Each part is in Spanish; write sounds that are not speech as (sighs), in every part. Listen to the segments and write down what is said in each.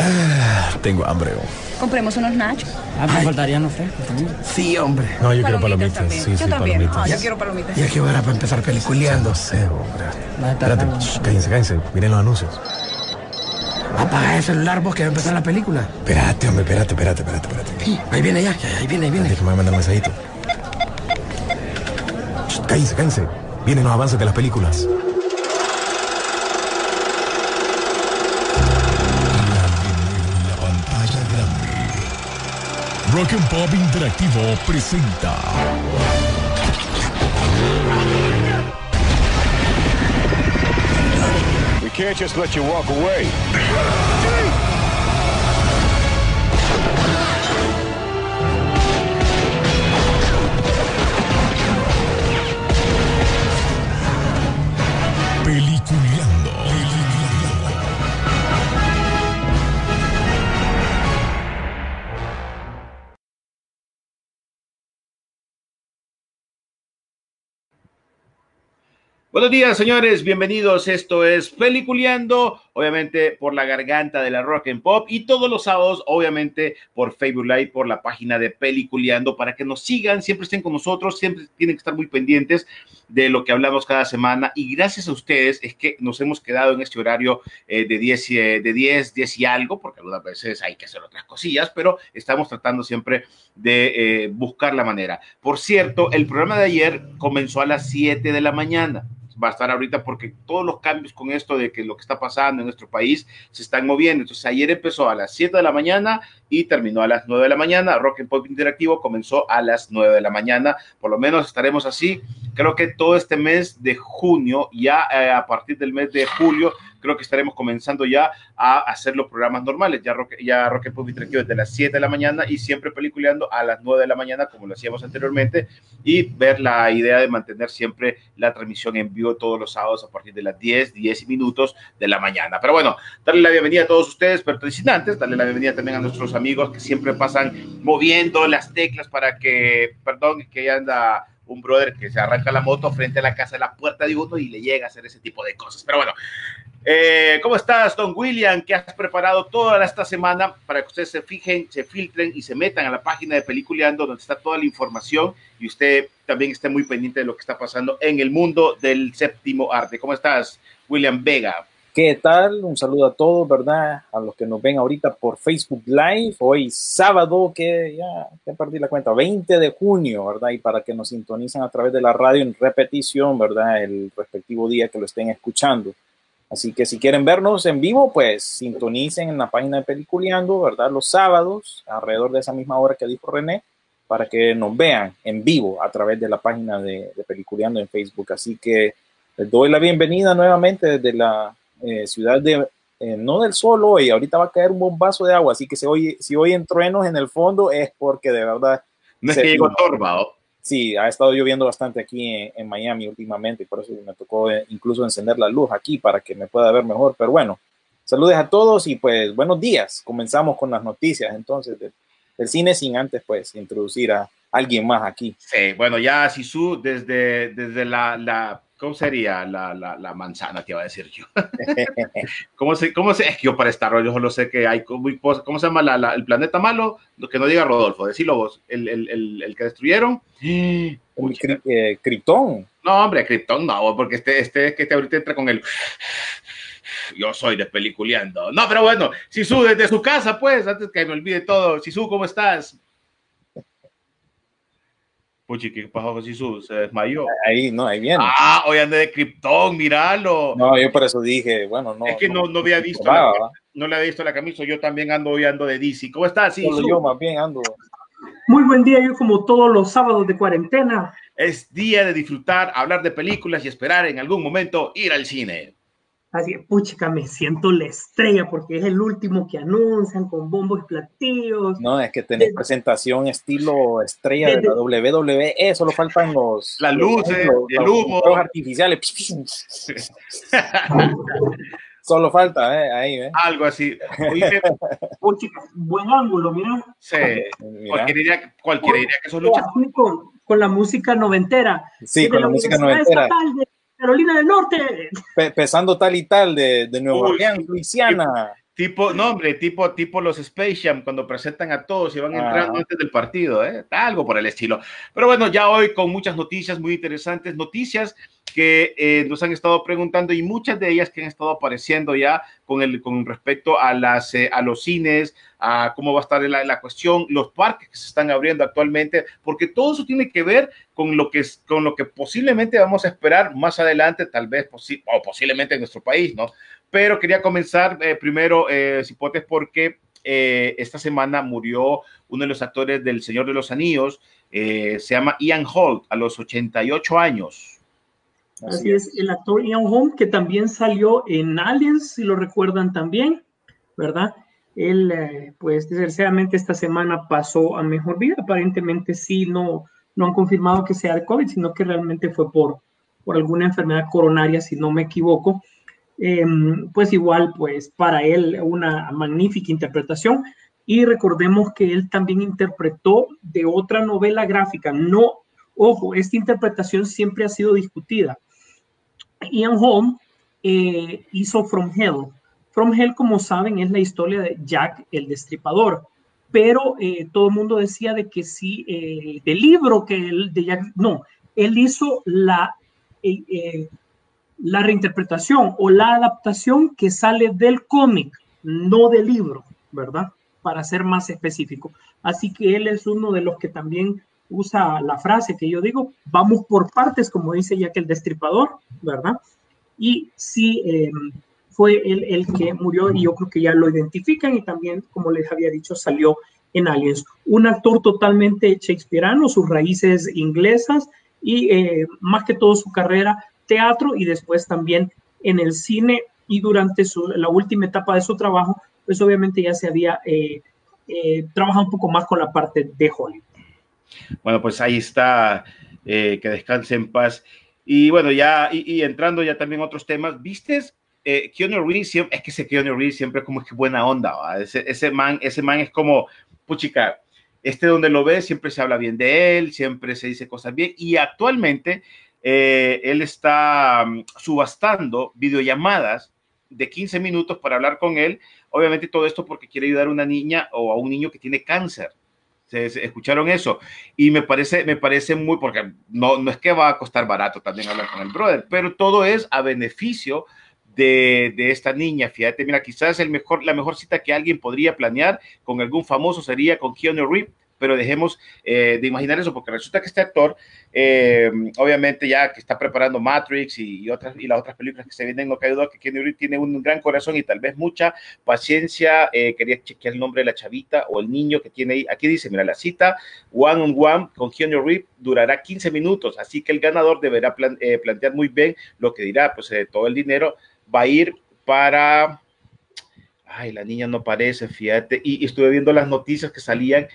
Ah, (sighs) tengo hambre. Compremos unos nachos. Ah, me faltarían los frescos también. Sí, hombre. No, yo quiero Palomitas. Sí, Yo sí, también. palomitas. Ah, yo quiero palomitas. Ya que hora para empezar peliculeando. No sé, hombre. Va a estar Espérate, shh, cállense, cállense. Miren los anuncios. Apaga el celular vos que va a empezar la película. Espérate, hombre, espérate, espérate, espérate, espérate. Sí, ahí viene ya, ya, ahí viene, ahí viene. Déjame mandar un mensajito. Shh, Cállense, cállense. Vienen los avances de las películas. Rock and Pop Interactivo presenta. We can't just let you walk away. Peliculeando. Buenos días, señores, bienvenidos. Esto es Peliculeando, obviamente por la garganta de la Rock and Pop y todos los sábados, obviamente por Facebook Live, por la página de Peliculeando, para que nos sigan, siempre estén con nosotros, siempre tienen que estar muy pendientes de lo que hablamos cada semana y gracias a ustedes es que nos hemos quedado en este horario eh, de 10, y, eh, de 10, 10 y algo, porque algunas veces hay que hacer otras cosillas, pero estamos tratando siempre de eh, buscar la manera. Por cierto, el programa de ayer comenzó a las 7 de la mañana va a estar ahorita porque todos los cambios con esto de que lo que está pasando en nuestro país se están moviendo. Entonces ayer empezó a las 7 de la mañana y terminó a las 9 de la mañana. Rock and Pop Interactivo comenzó a las 9 de la mañana. Por lo menos estaremos así. Creo que todo este mes de junio, ya eh, a partir del mes de julio, creo que estaremos comenzando ya a hacer los programas normales. Ya Rock, ya Pop Interactivo desde las 7 de la mañana y siempre peliculeando a las 9 de la mañana, como lo hacíamos anteriormente, y ver la idea de mantener siempre la transmisión en vivo todos los sábados a partir de las 10, 10 minutos de la mañana. Pero bueno, darle la bienvenida a todos ustedes, pero sin antes, darle la bienvenida también a nuestros amigos que siempre pasan moviendo las teclas para que, perdón, que anda un brother que se arranca la moto frente a la casa de la puerta de uno y le llega a hacer ese tipo de cosas. Pero bueno, eh, ¿cómo estás, Don William? ¿Qué has preparado toda esta semana para que ustedes se fijen, se filtren y se metan a la página de Peliculeando donde está toda la información y usted también esté muy pendiente de lo que está pasando en el mundo del séptimo arte? ¿Cómo estás, William Vega? ¿Qué tal? Un saludo a todos, ¿verdad? A los que nos ven ahorita por Facebook Live, hoy sábado, que ya, ya perdí la cuenta, 20 de junio, ¿verdad? Y para que nos sintonicen a través de la radio en repetición, ¿verdad? El respectivo día que lo estén escuchando. Así que si quieren vernos en vivo, pues sintonicen en la página de Peliculeando, ¿verdad? Los sábados, alrededor de esa misma hora que dijo René, para que nos vean en vivo a través de la página de, de Peliculeando en Facebook. Así que les doy la bienvenida nuevamente desde la eh, ciudad de, eh, no del sol hoy, ahorita va a caer un bombazo de agua, así que si hoy, si hoy en truenos en el fondo es porque de verdad... No es que llegó. Torba, ¿o? Sí, ha estado lloviendo bastante aquí en, en Miami últimamente, y por eso me tocó eh, incluso encender la luz aquí para que me pueda ver mejor. Pero bueno, saludos a todos y pues buenos días. Comenzamos con las noticias entonces de- del cine sin antes pues introducir a alguien más aquí. Sí, bueno, ya Sisu desde, desde la, la, ¿cómo sería? La, la, la manzana, te iba a decir yo. (laughs) ¿Cómo se, cómo se, es que yo para estar yo solo sé que hay, muy cosas- ¿cómo se llama la- la- el planeta malo? Lo que no diga Rodolfo, decilo vos, el, el, el, el que destruyeron. (gasps) Cri- eh, Krypton. No, hombre, Krypton no, porque este, este que este ahorita entra con el. (sighs) Yo soy de peliculeando. No, pero bueno, Sisu, desde su casa, pues, antes que me olvide todo. Sisu, ¿cómo estás? Puchi, ¿qué pasó con Sisu? Se desmayó. Ahí, no, ahí viene. Ah, hoy ande de Krypton, míralo. No, yo por eso dije, bueno, no. es que no, no había visto, no le había visto la camisa. Yo también ando hoy ando de DC. ¿Cómo estás, Solo Sisu? yo más bien ando. Muy buen día, yo como todos los sábados de cuarentena. Es día de disfrutar, hablar de películas y esperar en algún momento ir al cine. Así, puchica, me siento la estrella porque es el último que anuncian con bombos y platillos. No, es que tenés presentación estilo estrella de la WWE, solo faltan los Las luces, los- el los humo. fuegos artificiales. (laughs) Solo falta, eh, ahí, eh. Algo así. Oye, (laughs) Puchica, buen ángulo, mira. sí, Mira. cualquiera diría, cualquiera diría que son luchas. Con, con la música noventera. Sí, con la música noventera. Estatal de Carolina del Norte. Pe- pesando tal y tal de, de Nueva Orleans. Luisiana. Tipo, no, hombre, tipo, tipo los Space Jam, cuando presentan a todos y van entrando Ah. antes del partido, ¿eh? algo por el estilo. Pero bueno, ya hoy con muchas noticias muy interesantes, noticias que eh, nos han estado preguntando y muchas de ellas que han estado apareciendo ya con, el, con respecto a, las, eh, a los cines, a cómo va a estar la, la cuestión, los parques que se están abriendo actualmente, porque todo eso tiene que ver con lo que, con lo que posiblemente vamos a esperar más adelante, tal vez posi- o posiblemente en nuestro país, ¿no? Pero quería comenzar eh, primero, eh, Cipotes, porque eh, esta semana murió uno de los actores del Señor de los Anillos, eh, se llama Ian Holt, a los 88 años. Así es, el actor Ian Holm, que también salió en Aliens, si lo recuerdan también, ¿verdad? Él, eh, pues desgraciadamente esta semana pasó a mejor vida. Aparentemente sí, no, no han confirmado que sea de COVID, sino que realmente fue por, por alguna enfermedad coronaria, si no me equivoco. Eh, pues igual, pues para él una magnífica interpretación. Y recordemos que él también interpretó de otra novela gráfica. No, ojo, esta interpretación siempre ha sido discutida. Ian Holm eh, hizo From Hell. From Hell, como saben, es la historia de Jack el Destripador. Pero eh, todo el mundo decía de que sí, eh, del libro que él, de Jack, no, él hizo la, eh, la reinterpretación o la adaptación que sale del cómic, no del libro, ¿verdad? Para ser más específico. Así que él es uno de los que también usa la frase que yo digo, vamos por partes, como dice Jack el Destripador, ¿verdad? Y sí, eh, fue él el que murió y yo creo que ya lo identifican y también, como les había dicho, salió en Aliens. Un actor totalmente shakespeariano, sus raíces inglesas y eh, más que todo su carrera teatro y después también en el cine y durante su, la última etapa de su trabajo, pues obviamente ya se había eh, eh, trabajado un poco más con la parte de Hollywood. Bueno, pues ahí está, eh, que descanse en paz. Y bueno, ya, y, y entrando ya también otros temas, ¿viste? Eh, Keanu Reeves, siempre, es que ese Keanu Reeves siempre como es que buena onda. Ese, ese, man, ese man es como, puchica, este donde lo ves siempre se habla bien de él, siempre se dice cosas bien, y actualmente eh, él está um, subastando videollamadas de 15 minutos para hablar con él, obviamente todo esto porque quiere ayudar a una niña o a un niño que tiene cáncer. Escucharon eso. Y me parece me parece muy porque no no es que va a costar barato también hablar con el brother pero todo es a beneficio de, de, esta niña. Fíjate mira quizás el mejor la mejor cita que alguien podría planear con algún famoso sería con Keanu Reeves pero dejemos eh, de imaginar eso, porque resulta que este actor, eh, obviamente ya que está preparando Matrix y, otras, y las otras películas que se vienen, no cae duda que Reeves tiene un gran corazón y tal vez mucha paciencia. Eh, quería chequear el nombre de la chavita o el niño que tiene ahí. Aquí dice, mira, la cita one on one con Keanu Reeves durará 15 minutos, así que el ganador deberá eh, plantear muy bien lo que dirá, pues todo el dinero va a ir para... Ay, la niña no parece, fíjate. Y, y estuve viendo las noticias que salían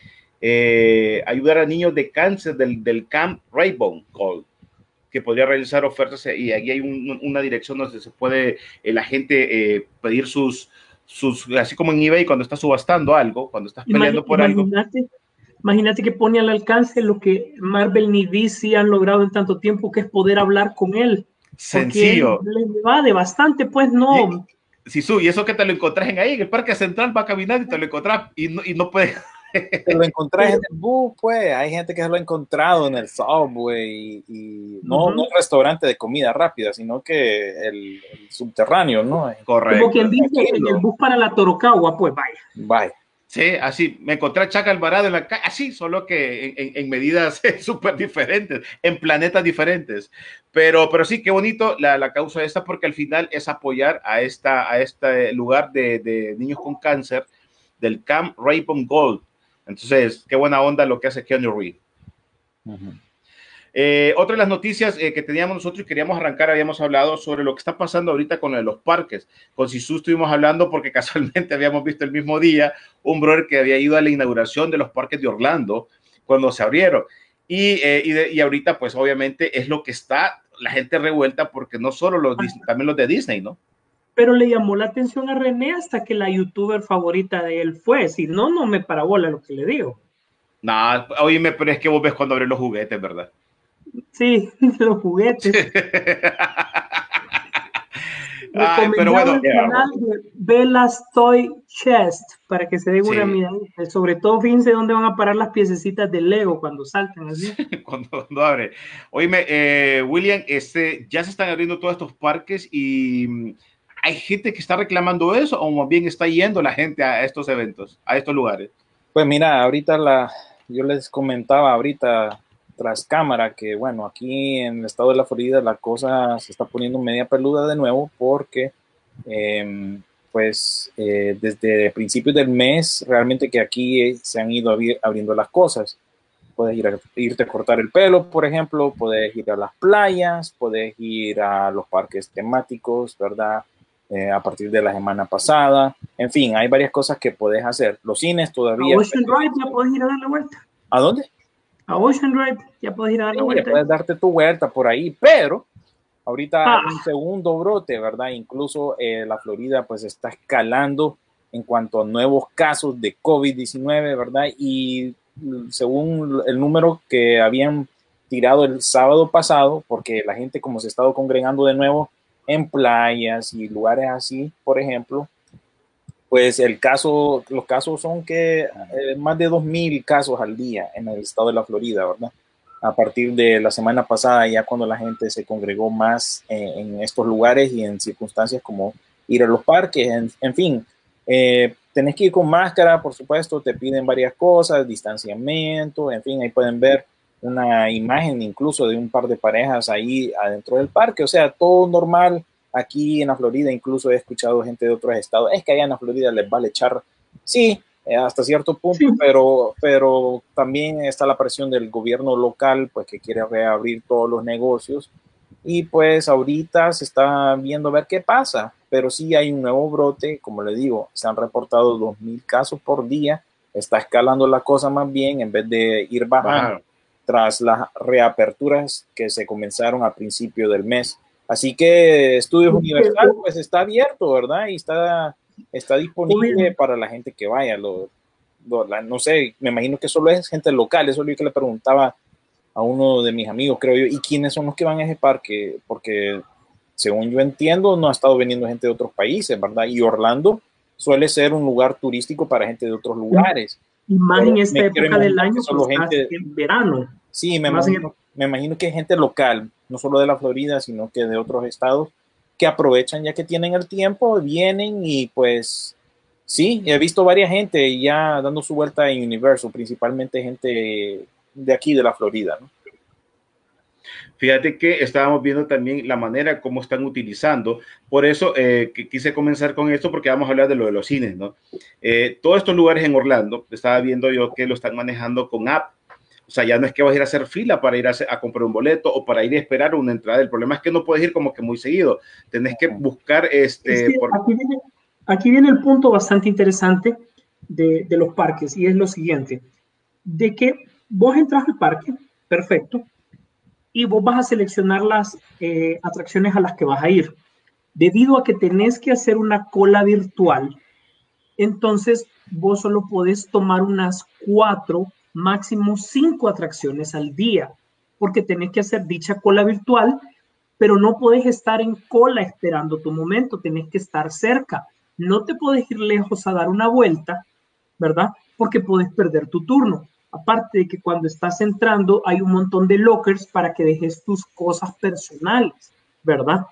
eh, ayudar a niños de cáncer del, del Camp Rainbow Gold, que podría realizar ofertas y aquí hay un, una dirección donde se puede eh, la gente eh, pedir sus, sus, así como en eBay cuando estás subastando algo, cuando estás peleando por algo. Imagínate que pone al alcance lo que Marvel ni DC han logrado en tanto tiempo, que es poder hablar con él. Sencillo. Le va de bastante, pues no. Sí, su, y eso que te lo encontrás en ahí, en el Parque Central, va a caminar y te lo encontrás y no, y no puedes te lo encontrás en el bus, pues. Hay gente que se lo ha encontrado en el subway y, y no, uh -huh. no un restaurante de comida rápida, sino que el, el subterráneo, ¿no? Correcto. Como quien dice en el bus para la Torocagua, pues vaya. Vaya. Sí, así, me encontré a Chaca Alvarado en la calle, así, solo que en, en, en medidas (laughs) súper diferentes, en planetas diferentes. Pero, pero sí, qué bonito la, la, causa esta, porque al final es apoyar a, esta, a este lugar de, de niños con cáncer del Camp Rainbow Gold. Entonces, qué buena onda lo que hace Keanu Reeves. Uh -huh. eh, otra de las noticias eh, que teníamos nosotros y queríamos arrancar, habíamos hablado sobre lo que está pasando ahorita con lo de los parques. Con Sisu estuvimos hablando porque (laughs) casualmente habíamos visto el mismo día un brother que había ido a la inauguración de los parques de Orlando cuando se abrieron. Y, eh, y, de, y ahorita, pues obviamente es lo que está la gente revuelta porque no solo los Disney, también los de Disney, ¿no? Pero le llamó la atención a René hasta que la youtuber favorita de él fue. Si no, no me parabola lo que le digo. No, oíme, pero es que vos ves cuando abres los juguetes, ¿verdad? Sí, (laughs) los juguetes. (laughs) Ay, pero bueno, el canal de Bella's Toy Chest para que se den una Sí. mirada. Sobre todo, fíjense dónde van a parar las piececitas de Lego cuando saltan así. (laughs) cuando, cuando abre. Oíme, eh, William, este, ya se están abriendo todos estos parques y mm, hay gente que está reclamando eso o más bien está yendo la gente a estos eventos, a estos lugares. Pues mira, ahorita la, yo les comentaba ahorita tras cámara que bueno, aquí en el estado de la Florida la cosa se está poniendo media peluda de nuevo porque em, pues eh, desde principios del mes realmente que aquí se han ido abri- abriendo las cosas. Puedes ir a, irte a cortar el pelo, por ejemplo, puedes ir a las playas, puedes ir a los parques temáticos, ¿verdad? Eh, a partir de la semana pasada. En fin, hay varias cosas que puedes hacer. Los cines A todavía. Ocean Drive ya puedes ir a dar la vuelta. ¿A dónde? A Ocean Drive ya puedes ir a dar la Sí, vuelta. puedes darte tu vuelta por ahí, pero ahorita Ah. hay un segundo brote, ¿verdad? Incluso eh, la Florida pues está escalando en cuanto a nuevos casos de COVID-19, ¿verdad? Y mm, según el número que habían tirado el sábado pasado, porque la gente como se ha estado congregando de nuevo en playas y lugares así, por ejemplo, pues el caso, los casos son que eh, más de 2.000 casos al día en el estado de la Florida, ¿verdad? A partir de la semana pasada, ya cuando la gente se congregó más en, en estos lugares y en circunstancias como ir a los parques, en, en fin, eh, tenés que ir con máscara, por supuesto, te piden varias cosas, distanciamiento, en fin, ahí pueden ver una imagen incluso de un par de parejas ahí adentro del parque, o sea, todo normal aquí en la Florida, incluso he escuchado gente de otros estados, es que allá en la Florida les vale echar, sí, eh, hasta cierto punto, Sí. pero, pero también está la presión del gobierno local, pues que quiere reabrir todos los negocios y pues ahorita se está viendo a ver qué pasa, pero sí hay un nuevo brote, como le digo, se han reportado 2.000 casos por día, está escalando la cosa más bien en vez de ir bajando. Tras las reaperturas que se comenzaron a principio del mes. Así que Estudios Universal pues está abierto, ¿verdad? Y está, está disponible para la gente que vaya. Lo, lo- la- no sé, me imagino que solo es gente local. Eso es lo que le preguntaba a uno de mis amigos, creo yo. ¿Y quiénes son los que van a ese parque? Porque según yo entiendo, no ha estado viniendo gente de otros países, ¿verdad? Y Orlando suele ser un lugar turístico para gente de otros lugares. Y más Pero en esta época del año, solo gente- en verano. Sí, me en- imagino, me imagino que hay gente local, no solo de la Florida, sino que de otros estados, que aprovechan ya que tienen el tiempo, vienen y pues sí, he visto varias gente ya dando su vuelta en Universal, principalmente gente de aquí de la Florida, ¿no? Fíjate que estábamos viendo también la manera como están utilizando. Por eso eh, quise comenzar con esto porque vamos a hablar de lo de los cines, ¿no? Eh, todos estos lugares en Orlando, estaba viendo yo que lo están manejando con app. O sea, ya no es que vas a ir a hacer fila para ir a, hacer- a comprar un boleto o para ir a esperar una entrada. El problema es que no puedes ir como que muy seguido. Tenés que buscar este... Por- aquí, viene, aquí viene el punto bastante interesante de, de los parques y es lo siguiente, de que vos entras al parque, perfecto, y vos vas a seleccionar las eh, atracciones a las que vas a ir. Debido a que tenés que hacer una cola virtual, entonces vos solo podés tomar unas cuatro, máximo cinco atracciones al día, porque tenés que hacer dicha cola virtual pero no puedes estar en cola esperando tu momento, tenés que estar cerca. No te puedes ir lejos a dar una vuelta, ¿verdad? Porque puedes perder tu turno. Aparte de que cuando estás entrando hay un montón de lockers para que dejes tus cosas personales, ¿verdad?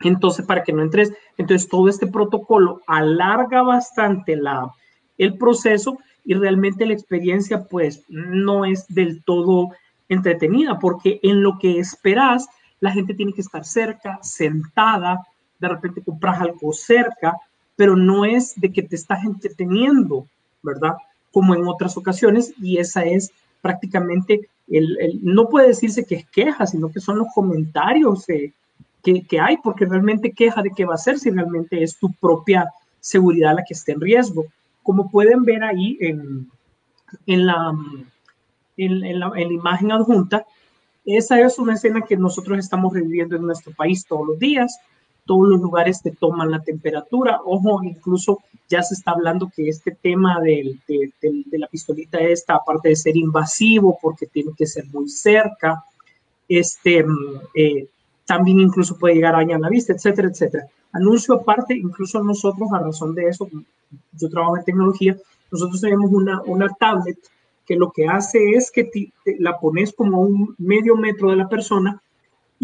Entonces, para que no entres, entonces todo este protocolo alarga bastante la, el proceso y realmente la experiencia pues no es del todo entretenida porque en lo que esperas la gente tiene que estar cerca, sentada, de repente compras algo cerca, pero no es de que te estás entreteniendo, ¿verdad? Como en otras ocasiones, y esa es prácticamente, el, el- no puede decirse que es queja, sino que son los comentarios eh, que, que hay, porque realmente queja de qué va a ser si realmente es tu propia seguridad la que esté en riesgo. Como pueden ver ahí en, en, la, en la, en la imagen adjunta, esa es una escena que nosotros estamos reviviendo en nuestro país todos los días. Todos los lugares te toman la temperatura. Ojo, incluso ya se está hablando que este tema del- de, de- de la pistolita esta, aparte de ser invasivo, porque tiene que ser muy cerca, este, mm, eh, también incluso puede llegar a dañar la vista, etcétera, etcétera. Anuncio aparte, incluso nosotros, a razón de eso, yo trabajo en tecnología, nosotros tenemos una, una tablet que lo que hace es que te, la pones como un medio metro de la persona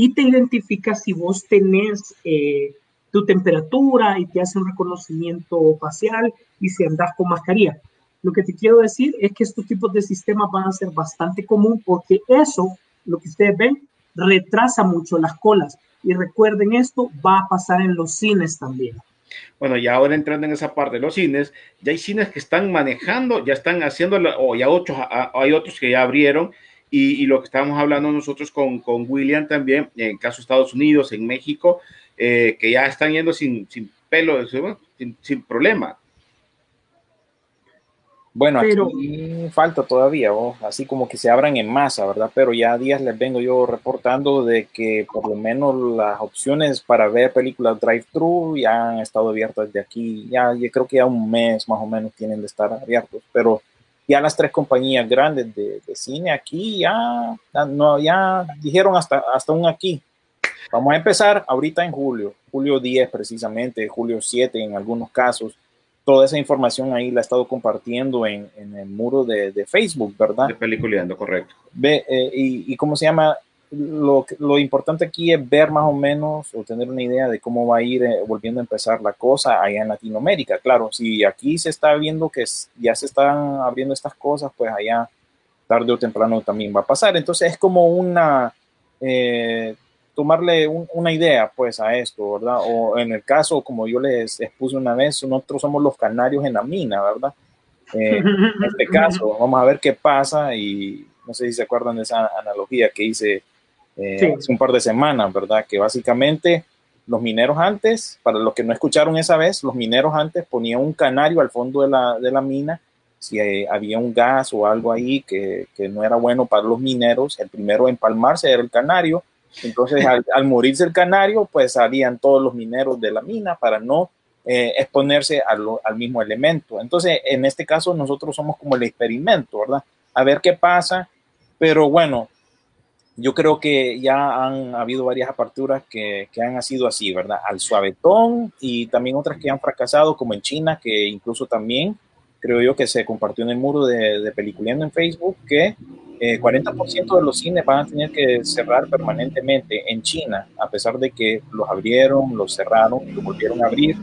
y te identifica si vos tenés eh, tu temperatura y te hace un reconocimiento facial y si andas con mascarilla. Lo que te quiero decir es que estos tipos de sistemas van a ser bastante común porque eso, lo que ustedes ven, retrasa mucho las colas. Y recuerden esto, va a pasar en los cines también. Bueno, y ahora entrando en esa parte de los cines, ya hay cines que están manejando, ya están haciendo, o ya hay otros que ya abrieron, y, y lo que estábamos hablando nosotros con, con, William también, en el caso de Estados Unidos, en México, eh, que ya están yendo sin, sin pelo, sin, sin problema. Bueno, Pero, aquí falta todavía, oh, así como que se abran en masa, ¿verdad? Pero ya días les vengo yo reportando de que por lo menos las opciones para ver películas drive-thru ya han estado abiertas de aquí, ya yo creo que ya un mes más o menos tienen de estar abiertos, pero ya las tres compañías grandes de, de cine aquí ya, no, ya dijeron hasta, hasta un aquí. Vamos a empezar ahorita en julio, julio 10 precisamente, julio 7 en algunos casos toda esa información ahí la he estado compartiendo en, en el muro de, de, Facebook, ¿verdad? De Peliculeando, correcto. Ve, eh, y, y, cómo se llama, lo, lo, importante aquí es ver más o menos o tener una idea de cómo va a ir eh, volviendo a empezar la cosa allá en Latinoamérica. Claro, si aquí se está viendo que ya se están abriendo estas cosas, pues allá tarde o temprano también va a pasar. Entonces es como una... Eh, tomarle un, una idea pues a esto, ¿verdad? O en el caso, como yo les expuse una vez, nosotros somos los canarios en la mina, ¿verdad? Eh, en este (laughs) caso, vamos a ver qué pasa y no sé si se acuerdan de esa analogía que hice eh, sí. hace un par de semanas, ¿verdad? Que básicamente los mineros antes, para los que no escucharon esa vez, los mineros antes ponían un canario al fondo de la, de la mina si eh, había un gas o algo ahí que, que, no era bueno para los mineros, el primero en empalmarse era el canario, entonces, al, al, morirse el canario, pues salían todos los mineros de la mina para no eh, exponerse a lo, al mismo elemento. Entonces, en este caso, nosotros somos como el experimento, ¿verdad? A ver qué pasa. Pero bueno, yo creo que ya han habido varias aperturas que, que, han sido así, ¿verdad? Al suavetón y también otras que han fracasado, como en China, que incluso también creo yo que se compartió en el muro de, de Peliculiendo en Facebook, que eh, 40% de los cines van a tener que cerrar permanentemente en China, a pesar de que los abrieron, los cerraron los volvieron a abrir,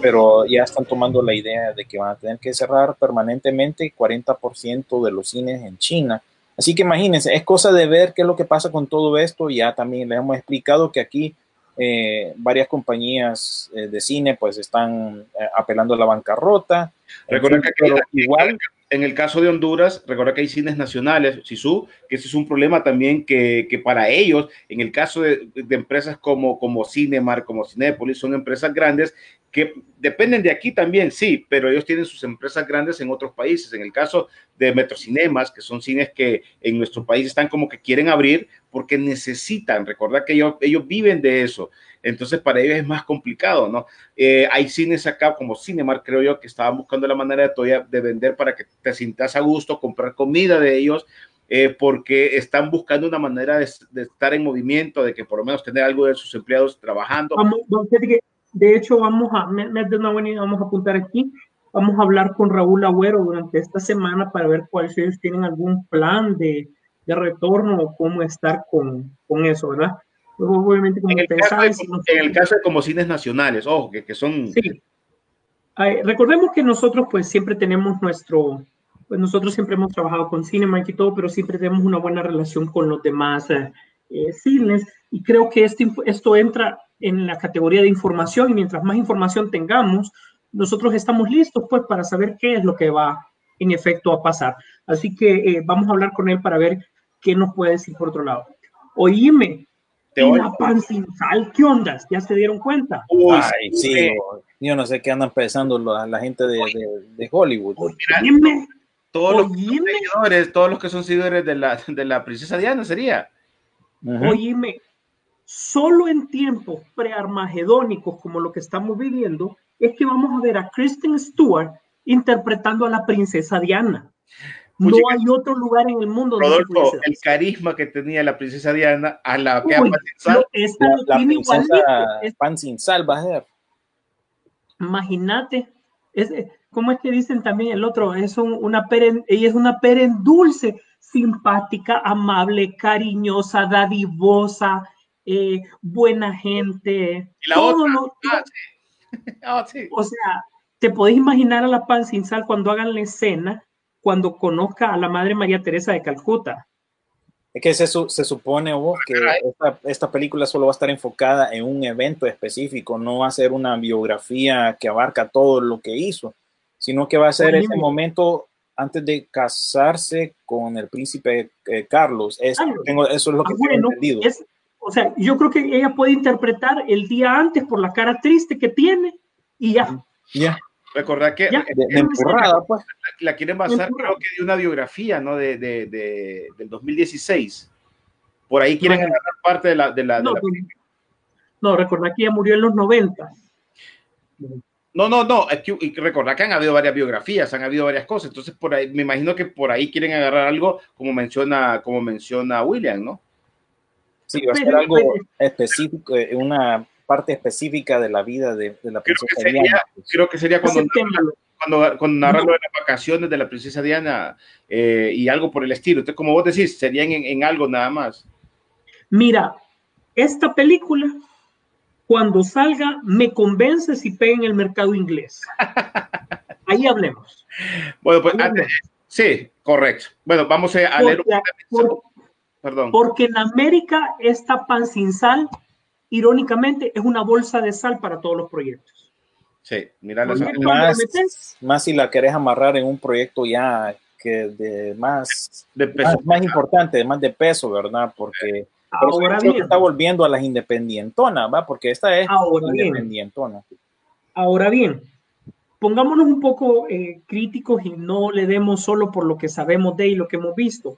pero ya están tomando la idea de que van a tener que cerrar permanentemente 40% de los cines en China. Así que imagínense, es cosa de ver qué es lo que pasa con todo esto. Ya también les hemos explicado que aquí eh, varias compañías eh, de cine pues están eh, apelando a la bancarrota. Recuerda que aquí, igual en el caso de Honduras, recuerda que hay cines nacionales, SISU, que ese es un problema también que, que para ellos, en el caso de, de, empresas como, como Cinemar, como Cinépolis, son empresas grandes que dependen de aquí también, sí, pero ellos tienen sus empresas grandes en otros países. En el caso de Metrocinemas, que son cines que en nuestro país están como que quieren abrir porque necesitan, recordar que ellos, ellos viven de eso. Entonces, para ellos es más complicado, ¿no? Eh, hay cines acá como Cinemark, creo yo, que estaban buscando la manera de, de vender para que te sientas a gusto, comprar comida de ellos, eh, porque están buscando una manera de, de, estar en movimiento, de que por lo menos tener algo de sus empleados trabajando. Vamos, de hecho, vamos a, me, me una buena idea, vamos a apuntar aquí, vamos a hablar con Raúl Agüero durante esta semana para ver cuáles ellos tienen algún plan de, de retorno o cómo estar con, con eso, ¿verdad? obviamente, como en, el sabes, de, en el caso de como cines nacionales, ojo, que, que son... Sí. Ay, recordemos que nosotros pues siempre tenemos nuestro, pues nosotros siempre hemos trabajado con Cinemark y todo, pero siempre tenemos una buena relación con los demás eh, eh, cines y creo que este, esto entra en la categoría de información y mientras más información tengamos, nosotros estamos listos pues para saber qué es lo que va en efecto a pasar. Así que eh, vamos a hablar con él para ver qué nos puede decir por otro lado. Oíme, la pan sin sal, ¿qué ondas? ¿Ya se dieron cuenta? Uy, Ay, sí, yo no sé qué andan pensando la, la gente de, de, de Hollywood. Oíme, todos los, seguidores, todos los que son seguidores de la, de la princesa Diana sería. Uh -huh. Oíme, solo en tiempos prearmagedónicos como lo que estamos viviendo, es que vamos a ver a Kristen Stewart interpretando a la princesa Diana. No Puchica, hay otro lugar en el mundo donde Rodolfo, dar. el carisma que tenía la princesa Diana a la que Uy, ha lo- esta La, la tiene princesa pan sin sal va a ser. Imagínate, es, ¿cómo es que dicen también el otro? Es un- una peren, ella es una peren dulce, simpática, amable, cariñosa, dadivosa, eh, buena gente. Y la todo otra, lo- ah, sí. (laughs) Ah, sí. o sea, te podés imaginar a la pan sin sal cuando hagan la escena, cuando conozca a la Madre María Teresa de Calcuta. Es que se, se supone vos que esta, esta película solo va a estar enfocada en un evento específico, no va a ser una biografía que abarca todo lo que hizo, sino que va a ser ese momento antes de casarse con el príncipe eh, Carlos. Es- Carlos. tengo- eso es lo que Ah, tengo bueno, entendido. es, o sea, yo creo que ella puede interpretar el día antes por la cara triste que tiene y ya. Ya, Recordad que Ya. de, de empurrada, pues. la quieren basar, creo que de una biografía, ¿no? De, de, de- del 2016. Por ahí quieren agarrar parte de la. De la, de No, la- no, que ella murió en los 90. no, no, no, es que y recordad que han habido varias biografías, han habido varias cosas. Entonces, por ahí, me imagino que por ahí quieren agarrar algo como menciona, como menciona William, ¿no? Sí, va a ser algo específico, eh, una parte específica de la vida de, de la Creo que princesa sería- Diana. pues. Creo que sería cuando, cuando, cuando narra lo de las vacaciones de la princesa Diana eh, y algo por el estilo. Entonces, como vos decís, serían en, en algo nada más. Mira, esta película, cuando salga, me convence si pega en el mercado inglés. (laughs) Ahí hablemos. Bueno, pues Ahí antes, hablemos. sí, correcto. Bueno, vamos a a leer un Porque, por- Perdón. porque en América esta pan sin sal, irónicamente, es una bolsa de sal para todos los proyectos. Sí, mira la más, más si la querés amarrar en un proyecto ya que de más, de peso. más, más importante, más de peso, ¿verdad? Porque por eso Ahora bien, está volviendo a las independientonas, ¿va? Porque esta es ahora bien, independientona. Ahora bien, pongámonos un poco eh, críticos y no le demos solo por lo que sabemos de y lo que hemos visto.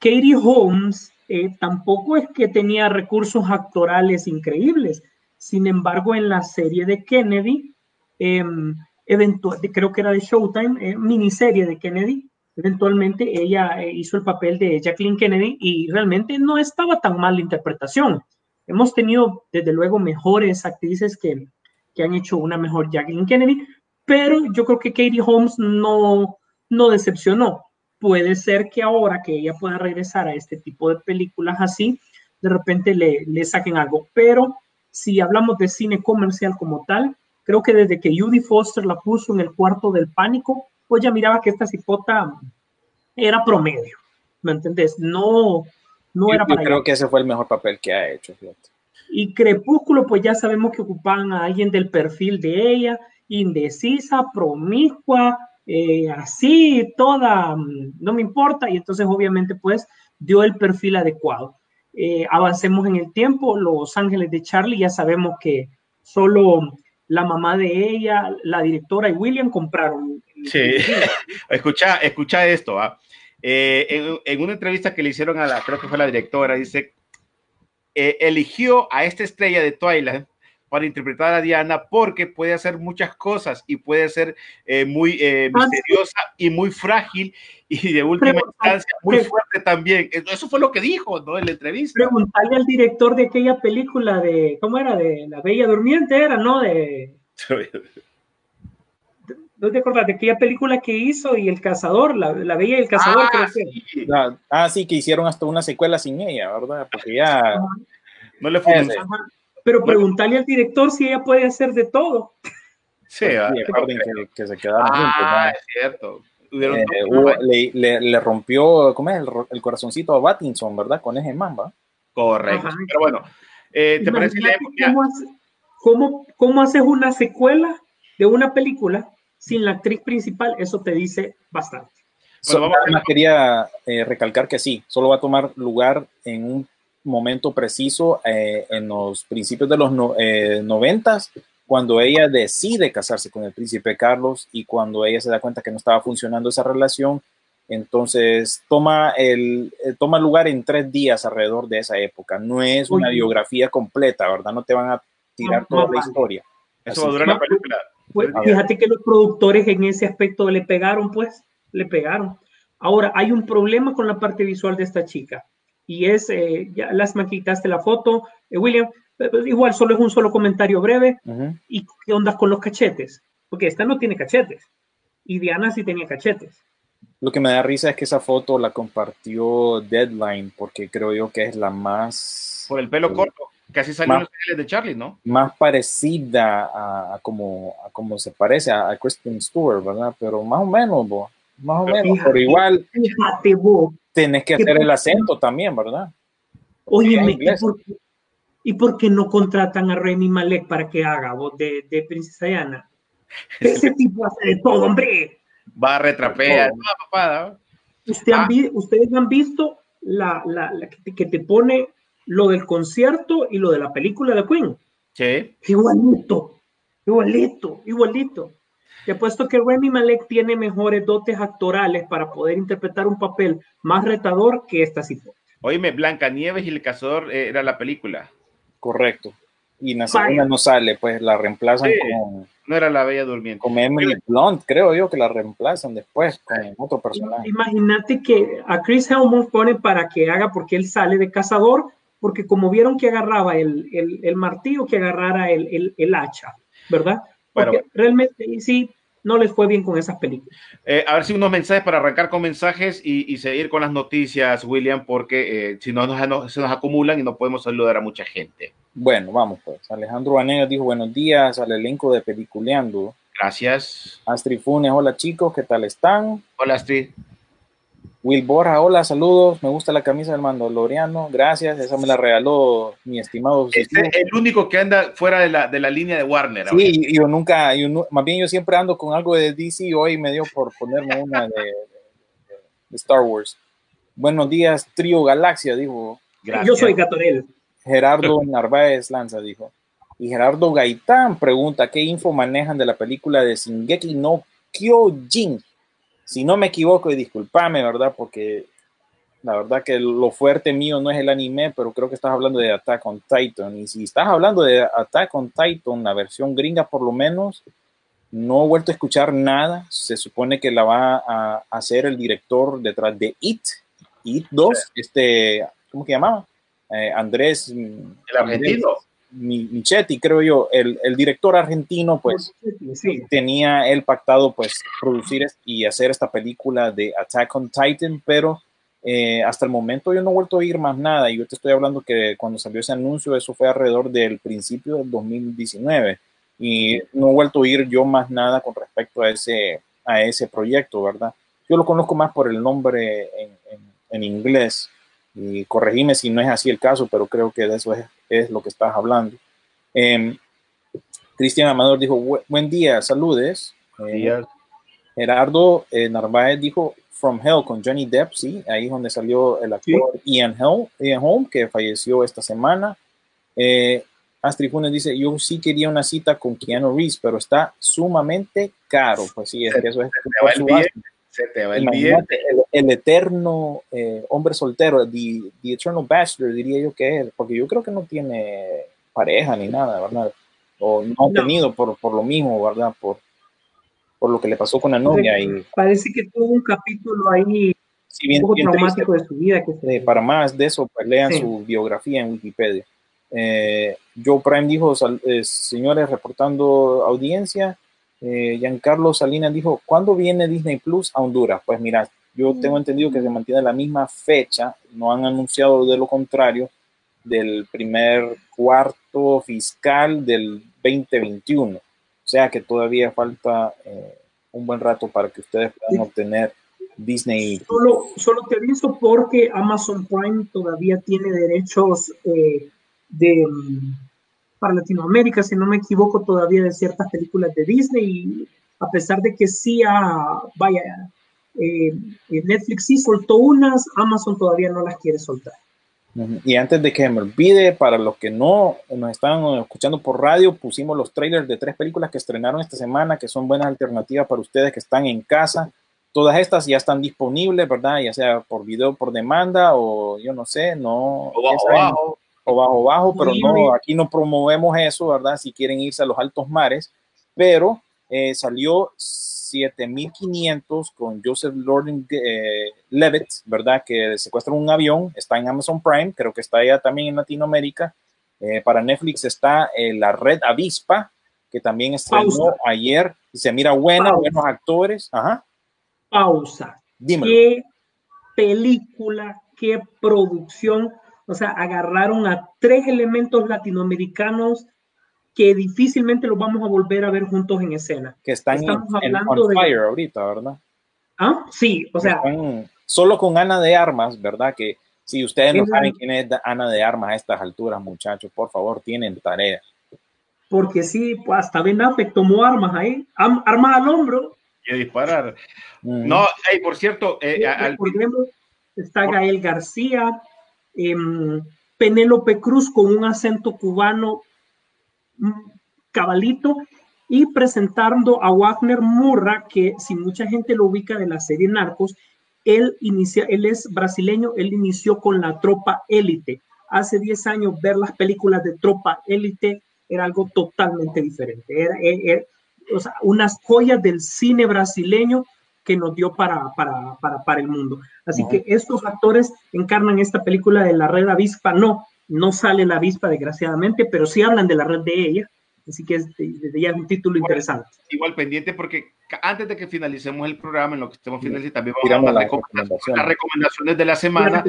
Katie Holmes eh, tampoco es que tenía recursos actorales increíbles. Sin embargo, en la serie de Kennedy, eventual- creo que era de Showtime, eh, miniserie de Kennedy, eventualmente ella eh, hizo el papel de Jacqueline Kennedy y realmente no estaba tan mal la interpretación. Hemos tenido, desde luego, mejores actrices que, que han hecho una mejor Jacqueline Kennedy, pero yo creo que Katie Holmes no, no decepcionó. Puede ser que ahora que ella pueda regresar a este tipo de películas así, de repente le, le saquen algo. Pero si hablamos de cine comercial como tal, creo que desde que Judy Foster la puso en el cuarto del pánico, pues ya miraba que esta cipota era promedio. ¿Me entendés? No, no Yo, era yo para creo que ese fue el mejor papel que ha hecho. fíjate. Y Crepúsculo, pues ya sabemos que ocupaban a alguien del perfil de ella, indecisa, promiscua, eh, así, toda, mm, no me importa, y entonces obviamente pues dio el perfil adecuado. Eh, avancemos en el tiempo, Los Ángeles de Charlie, ya sabemos que solo la mamá de ella, la directora y William compraron. Sí. (laughs) Escucha, escucha esto. ¿ah? Eh, en, una entrevista que le hicieron a la, creo que fue la directora, dice, eligió a esta estrella de Twilight para interpretar a Diana porque puede hacer muchas cosas y puede ser eh, muy eh, misteriosa y muy frágil y de última instancia muy fuerte también. Eso eso fue lo que dijo ¿no? en la entrevista. Preguntarle al director de aquella película de, ¿cómo era? De La Bella Durmiente, era, ¿no? De, (laughs) ¿No te acuerdas de aquella película que hizo y El Cazador, La, la Bella y el Cazador? Ah, creo que. sí. La- ah, sí, que hicieron hasta una secuela sin ella, ¿verdad? Porque ya. No le fue. Pero preguntarle al director si ella puede hacer de todo. Sí, ¿ah? Sí, acuerden que, que se quedaron juntos, Ah, ¿no? es cierto. Eh, hubo- le, le- le rompió, ¿cómo es? El, el corazoncito a Battinson, ¿verdad? Con ese man, ¿va? Correcto. Ajá. Pero bueno, eh, ¿te parece? ¿Cómo, hace- cómo, cómo haces una secuela de una película sin la actriz principal? Eso te dice bastante. So- vamos a nada más quería eh, recalcar que sí, solo va a tomar lugar en un momento preciso eh, en los principios de los no- eh, noventas, cuando ella decide casarse con el príncipe Carlos y cuando ella se da cuenta que no estaba funcionando esa relación, entonces toma, el, eh, toma lugar en tres días alrededor de esa época. No es una biografía completa, ¿verdad? No te van a tirar No, toda no la vale. historia. Eso va a Así durar la película. Pues, fíjate que los productores en ese aspecto le pegaron, pues, le pegaron. Ahora, hay un problema con la parte visual de esta chica y es, eh, ya las me quitaste la foto, eh, William, pues, igual solo es un solo comentario breve. Ujú. ¿Y qué onda con los cachetes? Porque esta no tiene cachetes y Diana sí tenía cachetes. Lo que me da risa es que esa foto la compartió Deadline, porque creo yo que es la más, Por el pelo corto, que así salió en los de Charlie, ¿no? más parecida a, a como, a como se parece a, a Kristen Stewart, ¿verdad? Pero más o menos, bo, más o menos, fíjate. pero igual Fíjate vos. tenés que ¿Qué hacer el acento también, ¿verdad? Óyeme, ¿y por, qué, ¿y por qué no contratan a Remy Malek para que haga voz de, de Princesa Diana? (laughs) Ese tipo hace de todo, hombre. Va, retrapea, Oh. toda papada. Usted han Ah. vi- ustedes han visto la, la- la que, te, que te pone lo del concierto y lo de la película de Queen. Sí. Igualito, igualito, igualito. Te apuesto que Remy Malek tiene mejores dotes actorales para poder interpretar un papel más retador que esta situación. Oíme, Blancanieves y el cazador eh, era la película. Correcto. Y en la segunda no sale, pues la reemplazan Sí. con, No era la Bella Durmiente. con Emily Blunt, creo yo que la reemplazan después con otro personaje. Imagínate que a Chris Helmut pone para que haga, porque él sale de cazador, porque como vieron que agarraba el, el, el martillo, que agarrara el, el, el hacha, ¿verdad? Porque Bueno. realmente sí, no les fue bien con esas películas. Eh, a ver si unos mensajes para arrancar con mensajes y, y seguir con las noticias, William, porque eh, si no nos, nos- se nos acumulan y no podemos saludar a mucha gente. Bueno, vamos pues. Alejandro Vanegas dijo buenos días al elenco de Peliculeando. Gracias. Astrid Funes, hola chicos, ¿qué tal están? Hola, Astrid. Will Borja, hola, saludos. Me gusta la camisa del Mandaloriano. Gracias, esa me la regaló mi estimado. Este es el único que anda fuera de la, de la línea de Warner. ahora. Sí, yo nunca, yo más bien yo siempre ando con algo de DC. Hoy me dio por ponerme una de, de- de Star Wars. Buenos días, Trío Galaxia, dijo Gracias. Yo soy Gatorel. Gerardo Narváez Lanza, dijo. Y Gerardo Gaitán pregunta, ¿qué info manejan de la película de Shingeki no Kyojin? Si no me equivoco, y discúlpame, ¿verdad? Porque la verdad que lo fuerte mío no es el anime, pero creo que estás hablando de Attack on Titan. Y si estás hablando de Attack on Titan, la versión gringa por lo menos, no he vuelto a escuchar nada. Se supone que la va a hacer el director detrás de It, It 2, este, ¿cómo que llamaba? Eh, Andrés. El argentino. Mi- Michetti, creo yo, el, el director argentino, pues Sí. tenía él pactado pues producir y hacer esta película de Attack on Titan, pero eh, hasta el momento yo no he vuelto a oír más nada. Y yo te estoy hablando que cuando salió ese anuncio, eso fue alrededor del principio del 2019. Y no he vuelto a oír yo más nada con respecto a ese, a ese proyecto, ¿verdad? Yo lo conozco más por el nombre en, en- en inglés. Y corregime si no es así el caso, pero creo que de eso es, es lo que estás hablando. Em, Cristian Amador dijo, "Bu- buen día, saludes. Eh, Días. Gerardo eh, Narváez dijo From Hell con Johnny Depp, sí, ahí es donde salió el actor Ian, Hell, Ian Holm, que falleció esta semana. Eh, Astrid Funes dice, yo sí quería una cita con Keanu Reeves, pero está sumamente caro. Pues sí, es que eso es Se te va el el el, eterno eh, hombre soltero, the, the Eternal Bachelor, diría yo que es, porque yo creo que no tiene pareja ni nada, ¿verdad? O no ha No. tenido por, por lo mismo, ¿verdad? Por, por lo que le pasó con la novia y Parece que tuvo un capítulo ahí si bien, un poco bien triste, traumático de su vida. Que se- eh, para más de eso, pues lean Sí. su biografía en Wikipedia. Eh, Joe Prime dijo, sal- eh, señores, reportando audiencia. Eh, Giancarlo Salinas dijo, ¿cuándo viene Disney Plus a Honduras? Pues mira, yo tengo entendido que se mantiene la misma fecha, no han anunciado de lo contrario, del primer cuarto fiscal del 2021. O sea que todavía falta eh, un buen rato para que ustedes puedan obtener Disney Solo, solo te aviso porque Amazon Prime todavía tiene derechos eh, de, mm, para Latinoamérica, si no me equivoco, todavía de ciertas películas de Disney. Y a pesar de que sí, ah, vaya, eh, eh, Netflix sí soltó unas, Amazon todavía no las quiere soltar. Y antes de que me olvide, para los que no nos están escuchando por radio, pusimos los trailers de tres películas que estrenaron esta semana, que son buenas alternativas para ustedes que están en casa. Todas estas ya están disponibles, ¿verdad? Ya sea por video, por demanda o yo no sé, no. O bajo, bajo. O bajo bajo, pero no, aquí no promovemos eso, ¿verdad? Si quieren irse a los altos mares, pero eh, salió 7500 con Joseph Lorden eh, Levitt, ¿verdad? Que secuestra un avión, está en Amazon Prime, creo que está allá también en Latinoamérica. Eh, para Netflix está eh, La Red Avispa, que también estrenó Pausa. ayer y se mira buena, Pausa. buenos actores. Ajá, Pausa. dímelo. Qué película, qué producción. O sea, agarraron a tres elementos latinoamericanos que difícilmente los vamos a volver a ver juntos en escena. Que están Estamos en hablando on de- fire ahorita, ¿verdad? ¿Ah? Sí, o sea, Están solo con Ana de Armas, ¿verdad? Que si ustedes no saben quién es Ana de Armas a estas alturas, muchachos, por favor, tienen tarea. porque sí, pues hasta Ben Affleck tomó armas ahí, am- armas al hombro. Y a disparar. Mm. No, hey, por cierto, eh, al- está Gael García, em, Penélope Cruz con un acento cubano mm, cabalito y presentando a Wagner Murra, que si mucha gente lo ubica de la serie Narcos, él, inicia, él es brasileño, él inició con la tropa élite. Hace 10 años ver las películas de tropa élite era algo totalmente diferente. Era, era- era- o sea, unas joyas del cine brasileño que nos dio para, para, para, para el mundo. Así que estos actores encarnan esta película de la red avispa. No, no sale la avispa desgraciadamente, pero sí hablan de la red de ella. Así que es, desde ya es un título interesante. igual pendiente porque antes de que finalicemos el programa, en lo que estemos finalizando, también vamos Tiramos a dar las recomendaciones, las recomendaciones de la semana